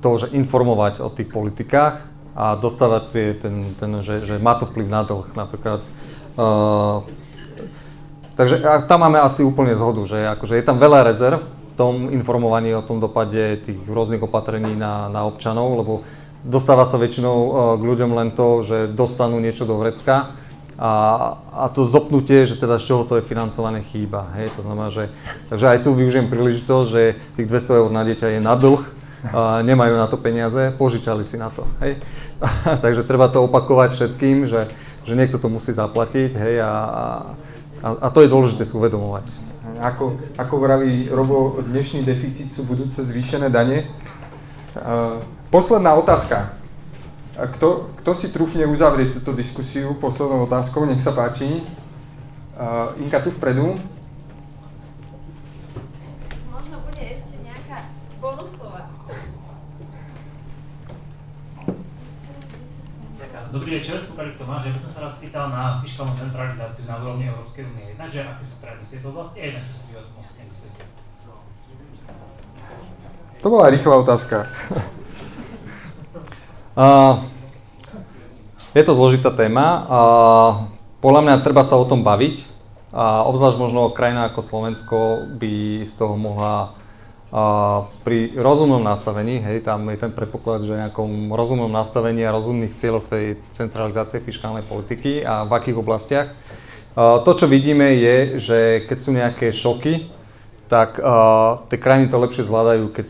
Speaker 3: to, že informovať o tých politikách a dostávať tie, ten, ten že, že má to vplyv na dlh napríklad. Uh, takže tam máme asi úplne zhodu, že akože je tam veľa rezerv v tom informovaní o tom dopade tých rôznych opatrení na, na občanov, lebo Dostáva sa väčšinou e, k ľuďom len to, že dostanú niečo do vrecka a, a to zopnutie, že teda z čoho to je financované chýba. Hej, to znamená, že, takže aj tu využijem príležitosť, že tých 200 eur na dieťa je na dlh, a nemajú na to peniaze, požičali si na to. Hej. takže treba to opakovať všetkým, že, že niekto to musí zaplatiť hej, a, a, a to je dôležité si uvedomovať.
Speaker 2: Ako, ako vraví Robo, dnešný deficit sú budúce zvýšené dane. Uh, Posledná otázka. Kto, kto si trúfne uzavrieť túto diskusiu poslednou otázkou? Nech sa páči. Uh, Inka tu vpredu.
Speaker 10: Možno bude ešte nejaká bonusová.
Speaker 11: Dobrý večer, Skupalik Tomáš. Ja by som sa raz pýtal na fiskálnu centralizáciu na úrovni Európskej únie. Jednakže aké sú trendy v tejto oblasti a jednak čo si vy o tom osobne myslíte?
Speaker 2: To bola rýchla otázka.
Speaker 3: Uh, je to zložitá téma. Uh, podľa mňa treba sa o tom baviť. A obzvlášť možno krajina ako Slovensko by z toho mohla uh, pri rozumnom nastavení, hej, tam je ten predpoklad, že nejakom rozumnom nastavení a rozumných cieľoch tej centralizácie fiskálnej politiky a v akých oblastiach. Uh, to, čo vidíme, je, že keď sú nejaké šoky, tak uh, tie krajiny to lepšie zvládajú, keď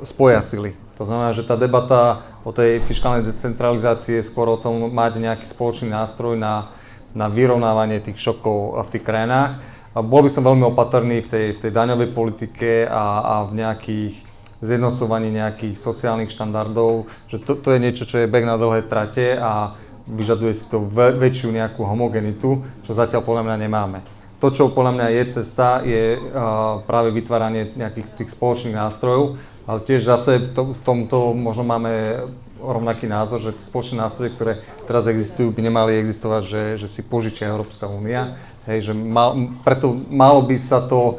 Speaker 3: spoja sily. To znamená, že tá debata o tej fiskálnej decentralizácii je skôr o tom mať nejaký spoločný nástroj na, na vyrovnávanie tých šokov v tých krajinách. A bol by som veľmi opatrný v tej, v tej daňovej politike a, a v nejakých zjednocovaní nejakých sociálnych štandardov, že to, to je niečo, čo je beh na dlhé trate a vyžaduje si to väčšiu nejakú homogenitu, čo zatiaľ podľa mňa nemáme. To, čo podľa mňa je cesta, je uh, práve vytváranie nejakých tých spoločných nástrojov, ale tiež zase to, v tomto možno máme rovnaký názor, že spoločné nástroje, ktoré teraz existujú, by nemali existovať, že, že si požičia Európska únia. Hej, že mal, preto malo by sa to,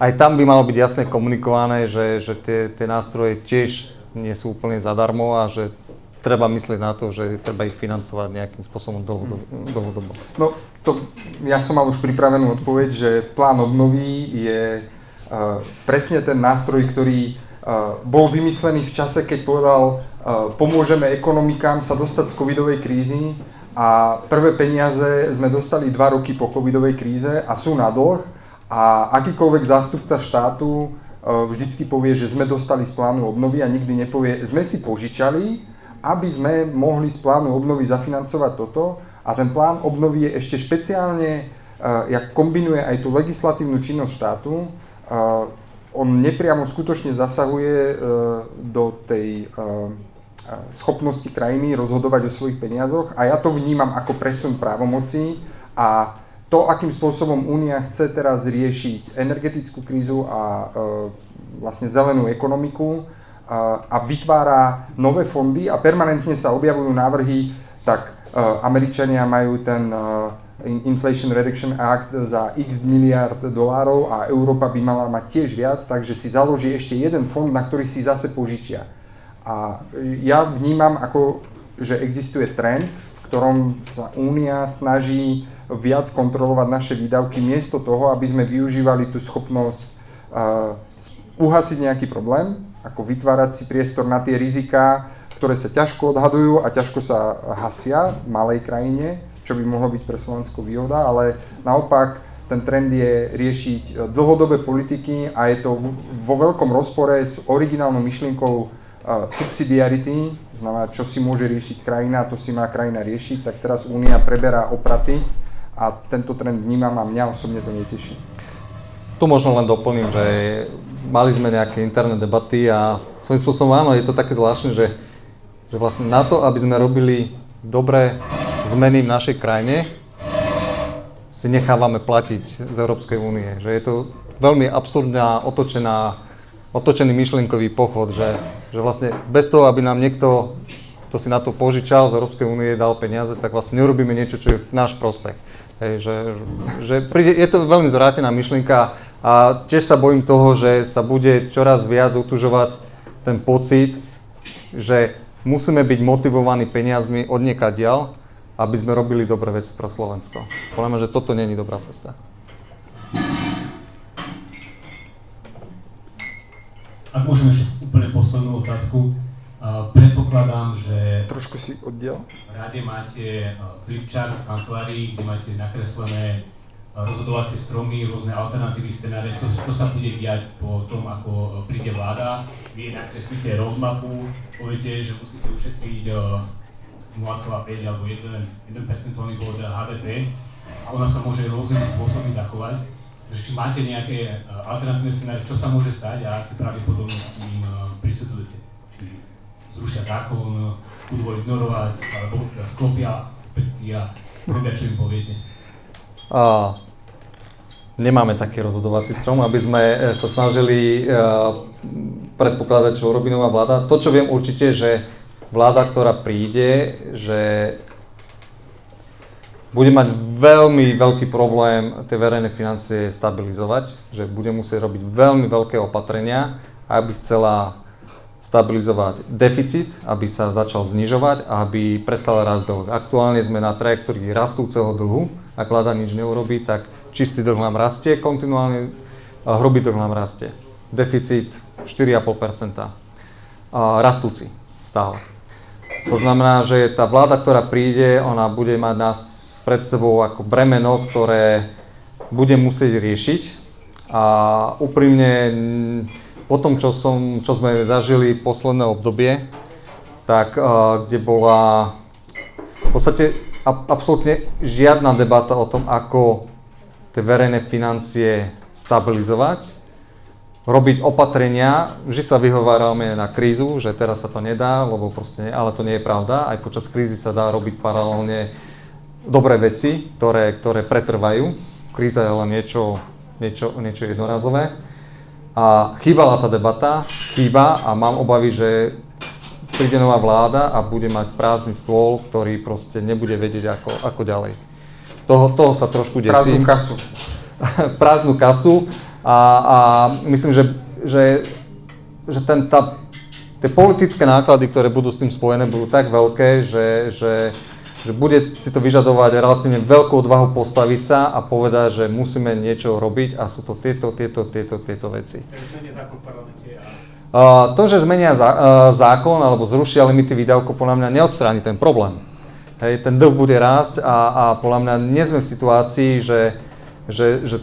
Speaker 3: aj tam by malo byť jasne komunikované, že, že tie, tie nástroje tiež nie sú úplne zadarmo a že treba myslieť na to, že treba ich financovať nejakým spôsobom dlhodobo.
Speaker 2: No, to, ja som mal už pripravenú odpoveď, že plán obnovy je uh, presne ten nástroj, ktorý bol vymyslený v čase, keď povedal, pomôžeme ekonomikám sa dostať z covidovej krízy a prvé peniaze sme dostali dva roky po covidovej kríze a sú na dlh a akýkoľvek zástupca štátu vždycky povie, že sme dostali z plánu obnovy a nikdy nepovie, sme si požičali, aby sme mohli z plánu obnovy zafinancovať toto. A ten plán obnovy je ešte špeciálne, jak kombinuje aj tú legislatívnu činnosť štátu, on nepriamo skutočne zasahuje e, do tej e, e, schopnosti krajiny rozhodovať o svojich peniazoch a ja to vnímam ako presun právomocí a to, akým spôsobom Únia chce teraz riešiť energetickú krízu a vlastne zelenú ekonomiku a vytvára nové fondy a permanentne sa objavujú návrhy, tak Američania majú ten Inflation Reduction Act za x miliard dolárov a Európa by mala mať tiež viac, takže si založí ešte jeden fond, na ktorý si zase požičia. A ja vnímam ako, že existuje trend, v ktorom sa Únia snaží viac kontrolovať naše výdavky, miesto toho, aby sme využívali tú schopnosť uh, uhasiť nejaký problém, ako vytvárať si priestor na tie riziká, ktoré sa ťažko odhadujú a ťažko sa hasia v malej krajine čo by mohlo byť pre Slovensko výhoda, ale naopak ten trend je riešiť e, dlhodobé politiky a je to vo veľkom rozpore s originálnou myšlienkou e, subsidiarity, znamená, čo si môže riešiť krajina, to si má krajina riešiť, tak teraz Únia preberá opraty a tento trend vnímam a mňa osobne to neteší.
Speaker 3: Tu možno len doplním, že mali sme nejaké interné debaty a svojím spôsobom áno, je to také zvláštne, že, že vlastne na to, aby sme robili dobré zmeny v našej krajine, si nechávame platiť z Európskej únie. Že je to veľmi absurdná, otočená, otočený myšlienkový pochod, že, že vlastne bez toho, aby nám niekto, kto si na to požičal z Európskej únie, dal peniaze, tak vlastne nerobíme niečo, čo je v náš prospech. Hej, že, že príde, je to veľmi zvrátená myšlienka a tiež sa bojím toho, že sa bude čoraz viac utužovať ten pocit, že musíme byť motivovaní peniazmi od ďal, aby sme robili dobré veci pre Slovensko. Podľa že toto není dobrá cesta.
Speaker 12: Ak môžeme ešte úplne poslednú otázku. Uh, predpokladám, že
Speaker 2: Trošku si oddiel.
Speaker 12: v rade máte uh, flipchart v kancelárii, kde máte nakreslené uh, rozhodovacie stromy, rôzne alternatívy, scenáre, čo, čo sa bude diať po tom, ako príde vláda. Vy nakreslíte roadmapu, poviete, že musíte ušetriť 0,5 alebo 1, 1 percentuálny bod HDP ona sa môže rôznymi spôsobmi zachovať. Takže či máte nejaké alternatívne scenáre, čo sa môže stať a aké pravdepodobnosti im prisudujete? zrušia zákon, budú ho ignorovať, alebo sklopia petky robia, čo im poviete?
Speaker 3: A, nemáme taký rozhodovací strom, aby sme e, sa snažili predpokladať, čo urobí nová vláda. To, čo viem určite, že vláda, ktorá príde, že bude mať veľmi veľký problém tie verejné financie stabilizovať, že bude musieť robiť veľmi veľké opatrenia, aby chcela stabilizovať deficit, aby sa začal znižovať a aby prestal rásť dlh. Aktuálne sme na trajektórii rastúceho dlhu. Ak vláda nič neurobí, tak čistý dlh nám rastie kontinuálne, hrubý dlh nám rastie. Deficit 4,5%. A rastúci stále. To znamená, že tá vláda, ktorá príde, ona bude mať nás pred sebou ako bremeno, ktoré bude musieť riešiť. A úprimne po tom, čo, som, čo sme zažili posledné obdobie, tak uh, kde bola v podstate absolútne žiadna debata o tom, ako tie verejné financie stabilizovať, robiť opatrenia, vždy sa vyhovárame na krízu, že teraz sa to nedá, lebo proste nie, ale to nie je pravda. Aj počas krízy sa dá robiť paralelne dobré veci, ktoré, ktoré pretrvajú. Kríza je len niečo, niečo, niečo jednorazové. A chýbala tá debata, chýba a mám obavy, že príde nová vláda a bude mať prázdny stôl, ktorý proste nebude vedieť ako, ako ďalej. Toho, toho sa trošku
Speaker 2: Prázdnu
Speaker 3: desím.
Speaker 2: kasu.
Speaker 3: Prázdnu kasu a, a myslím, že, že, že ten, tá, tie politické náklady, ktoré budú s tým spojené, budú tak veľké, že, že že bude si to vyžadovať relatívne veľkú odvahu postaviť sa a povedať, že musíme niečo robiť a sú to tieto, tieto, tieto, tieto veci. Uh, to, že zmenia zá, uh, zákon alebo zrušia limity výdavkov, podľa mňa neodstráni ten problém. Hej, ten dlh bude rásť a, a podľa mňa nie sme v situácii, že, že, že,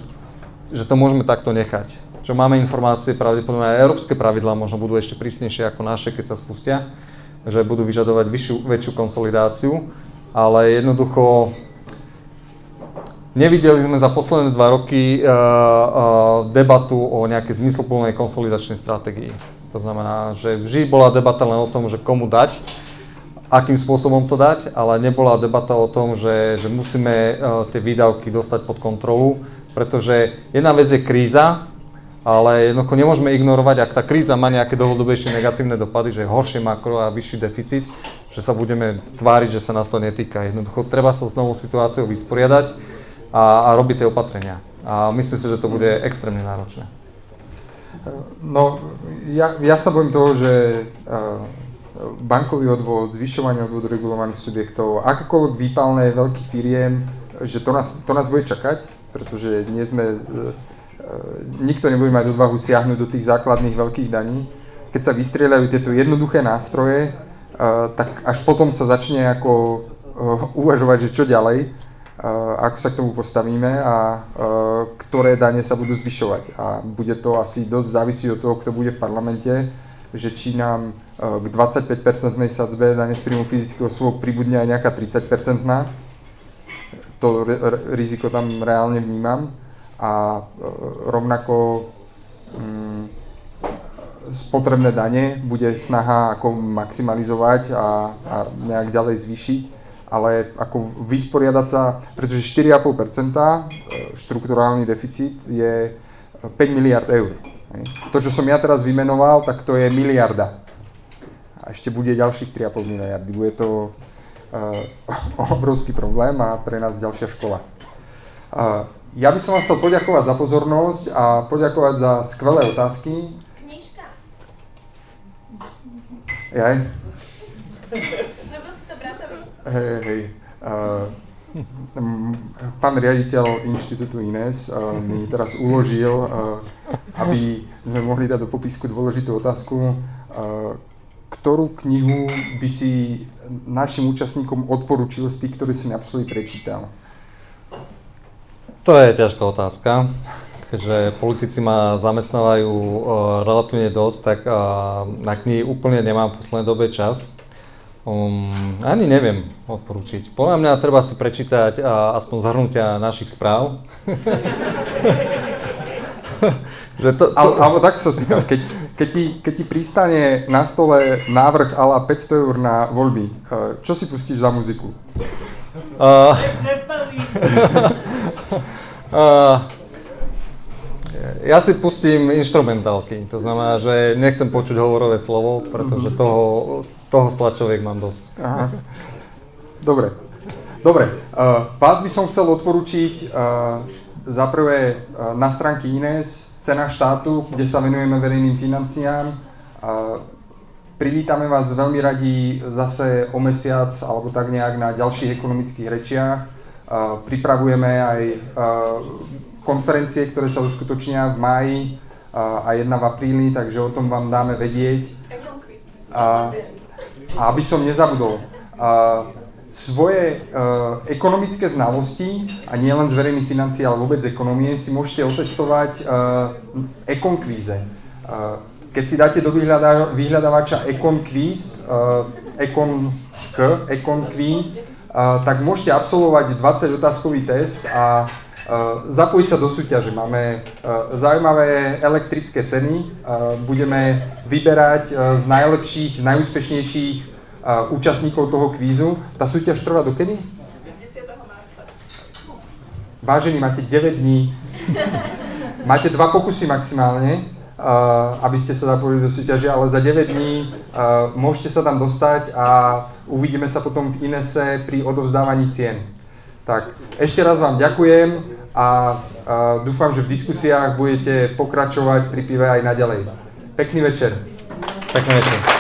Speaker 3: že to môžeme takto nechať. Čo máme informácie, pravdepodobne aj európske pravidlá možno budú ešte prísnejšie ako naše, keď sa spustia, že budú vyžadovať vyššiu, väčšiu konsolidáciu ale jednoducho nevideli sme za posledné dva roky uh, uh, debatu o nejakej zmysluplnej konsolidačnej stratégii. To znamená, že vždy bola debata len o tom, že komu dať, akým spôsobom to dať, ale nebola debata o tom, že, že musíme uh, tie výdavky dostať pod kontrolu, pretože jedna vec je kríza, ale jednoducho nemôžeme ignorovať, ak tá kríza má nejaké dlhodobejšie negatívne dopady, že horšie makro a vyšší deficit, že sa budeme tváriť, že sa nás to netýka. Jednoducho treba sa s novou situáciou vysporiadať a, a robiť tie opatrenia. A myslím si, že to bude extrémne náročné.
Speaker 2: No, ja, ja sa bojím toho, že bankový odvod, zvyšovanie odvodu regulovaných subjektov, akékoľvek výpalné veľkých firiem, že to nás, to nás bude čakať, pretože nie sme nikto nebude mať odvahu siahnuť do tých základných veľkých daní. Keď sa vystrieľajú tieto jednoduché nástroje, tak až potom sa začne ako uvažovať, že čo ďalej, ako sa k tomu postavíme a ktoré dane sa budú zvyšovať. A bude to asi dosť závisí od toho, kto bude v parlamente, že či nám k 25% sadzbe dane z príjmu fyzických osôb pribudne aj nejaká 30%. To riziko tam reálne vnímam a rovnako mm, spotrebné dane bude snaha ako maximalizovať a, a nejak ďalej zvýšiť, ale ako vysporiadať sa, pretože 4,5% štruktúrálny deficit je 5 miliard eur. To, čo som ja teraz vymenoval, tak to je miliarda. A ešte bude ďalších 3,5 miliardy. Bude to obrovský problém a pre nás ďalšia škola. Uh, ja by som vám chcel poďakovať za pozornosť a poďakovať za skvelé otázky.
Speaker 10: Knižka.
Speaker 2: Jaj.
Speaker 10: Zdobil si to bratovi.
Speaker 2: Hej, hej. Uh, pán riaditeľ Inštitútu INES mi teraz uložil, aby sme mohli dať do popisku dôležitú otázku, ktorú knihu by si našim účastníkom odporučil z tých, ktoré si naposledy prečítal?
Speaker 3: To je ťažká otázka, keďže politici ma zamestnávajú uh, relatívne dosť, tak uh, na knihy úplne nemám v poslednej dobe čas. Um, ani neviem odporúčiť. Podľa mňa treba si prečítať uh, aspoň zhrnutia našich správ.
Speaker 2: že to, to... Al, alebo tak sa spýtam, keď, keď, ti, keď ti pristane na stole návrh ala 500 eur na voľby, uh, čo si pustíš za muziku? Uh,
Speaker 3: uh, ja si pustím instrumentálky, to znamená, že nechcem počuť hovorové slovo, pretože mhm. toho, toho stlačoviek mám dosť. Aha.
Speaker 2: Dobre. Dobre, uh, vás by som chcel odporučiť uh, za prvé uh, na stránky Ines, Cena štátu, kde sa venujeme verejným financiám. Privítame vás veľmi radi zase o mesiac alebo tak nejak na ďalších ekonomických rečiach. Pripravujeme aj konferencie, ktoré sa uskutočnia v máji a jedna v apríli, takže o tom vám dáme vedieť. A, a aby som nezabudol, a, svoje uh, ekonomické znalosti, a nie len z verejných financií, ale vôbec z ekonomie, si môžete otestovať uh, Econkvíze. Uh, keď si dáte do vyhľada, vyhľadávača Econkvíz, uh, Econ Econkvíz, uh, tak môžete absolvovať 20 otázkový test a zapojiť sa do súťaže. Máme zaujímavé elektrické ceny, budeme vyberať z najlepších, najúspešnejších účastníkov toho kvízu. Tá súťaž trvá? 10. marca. Vážení, máte 9 dní. Máte dva pokusy maximálne, aby ste sa zapojili do súťaže, ale za 9 dní môžete sa tam dostať a uvidíme sa potom v Inese pri odovzdávaní cien. Tak, ešte raz vám ďakujem a, a dúfam, že v diskusiách budete pokračovať pri pive aj naďalej. Pekný večer.
Speaker 3: Pekný večer.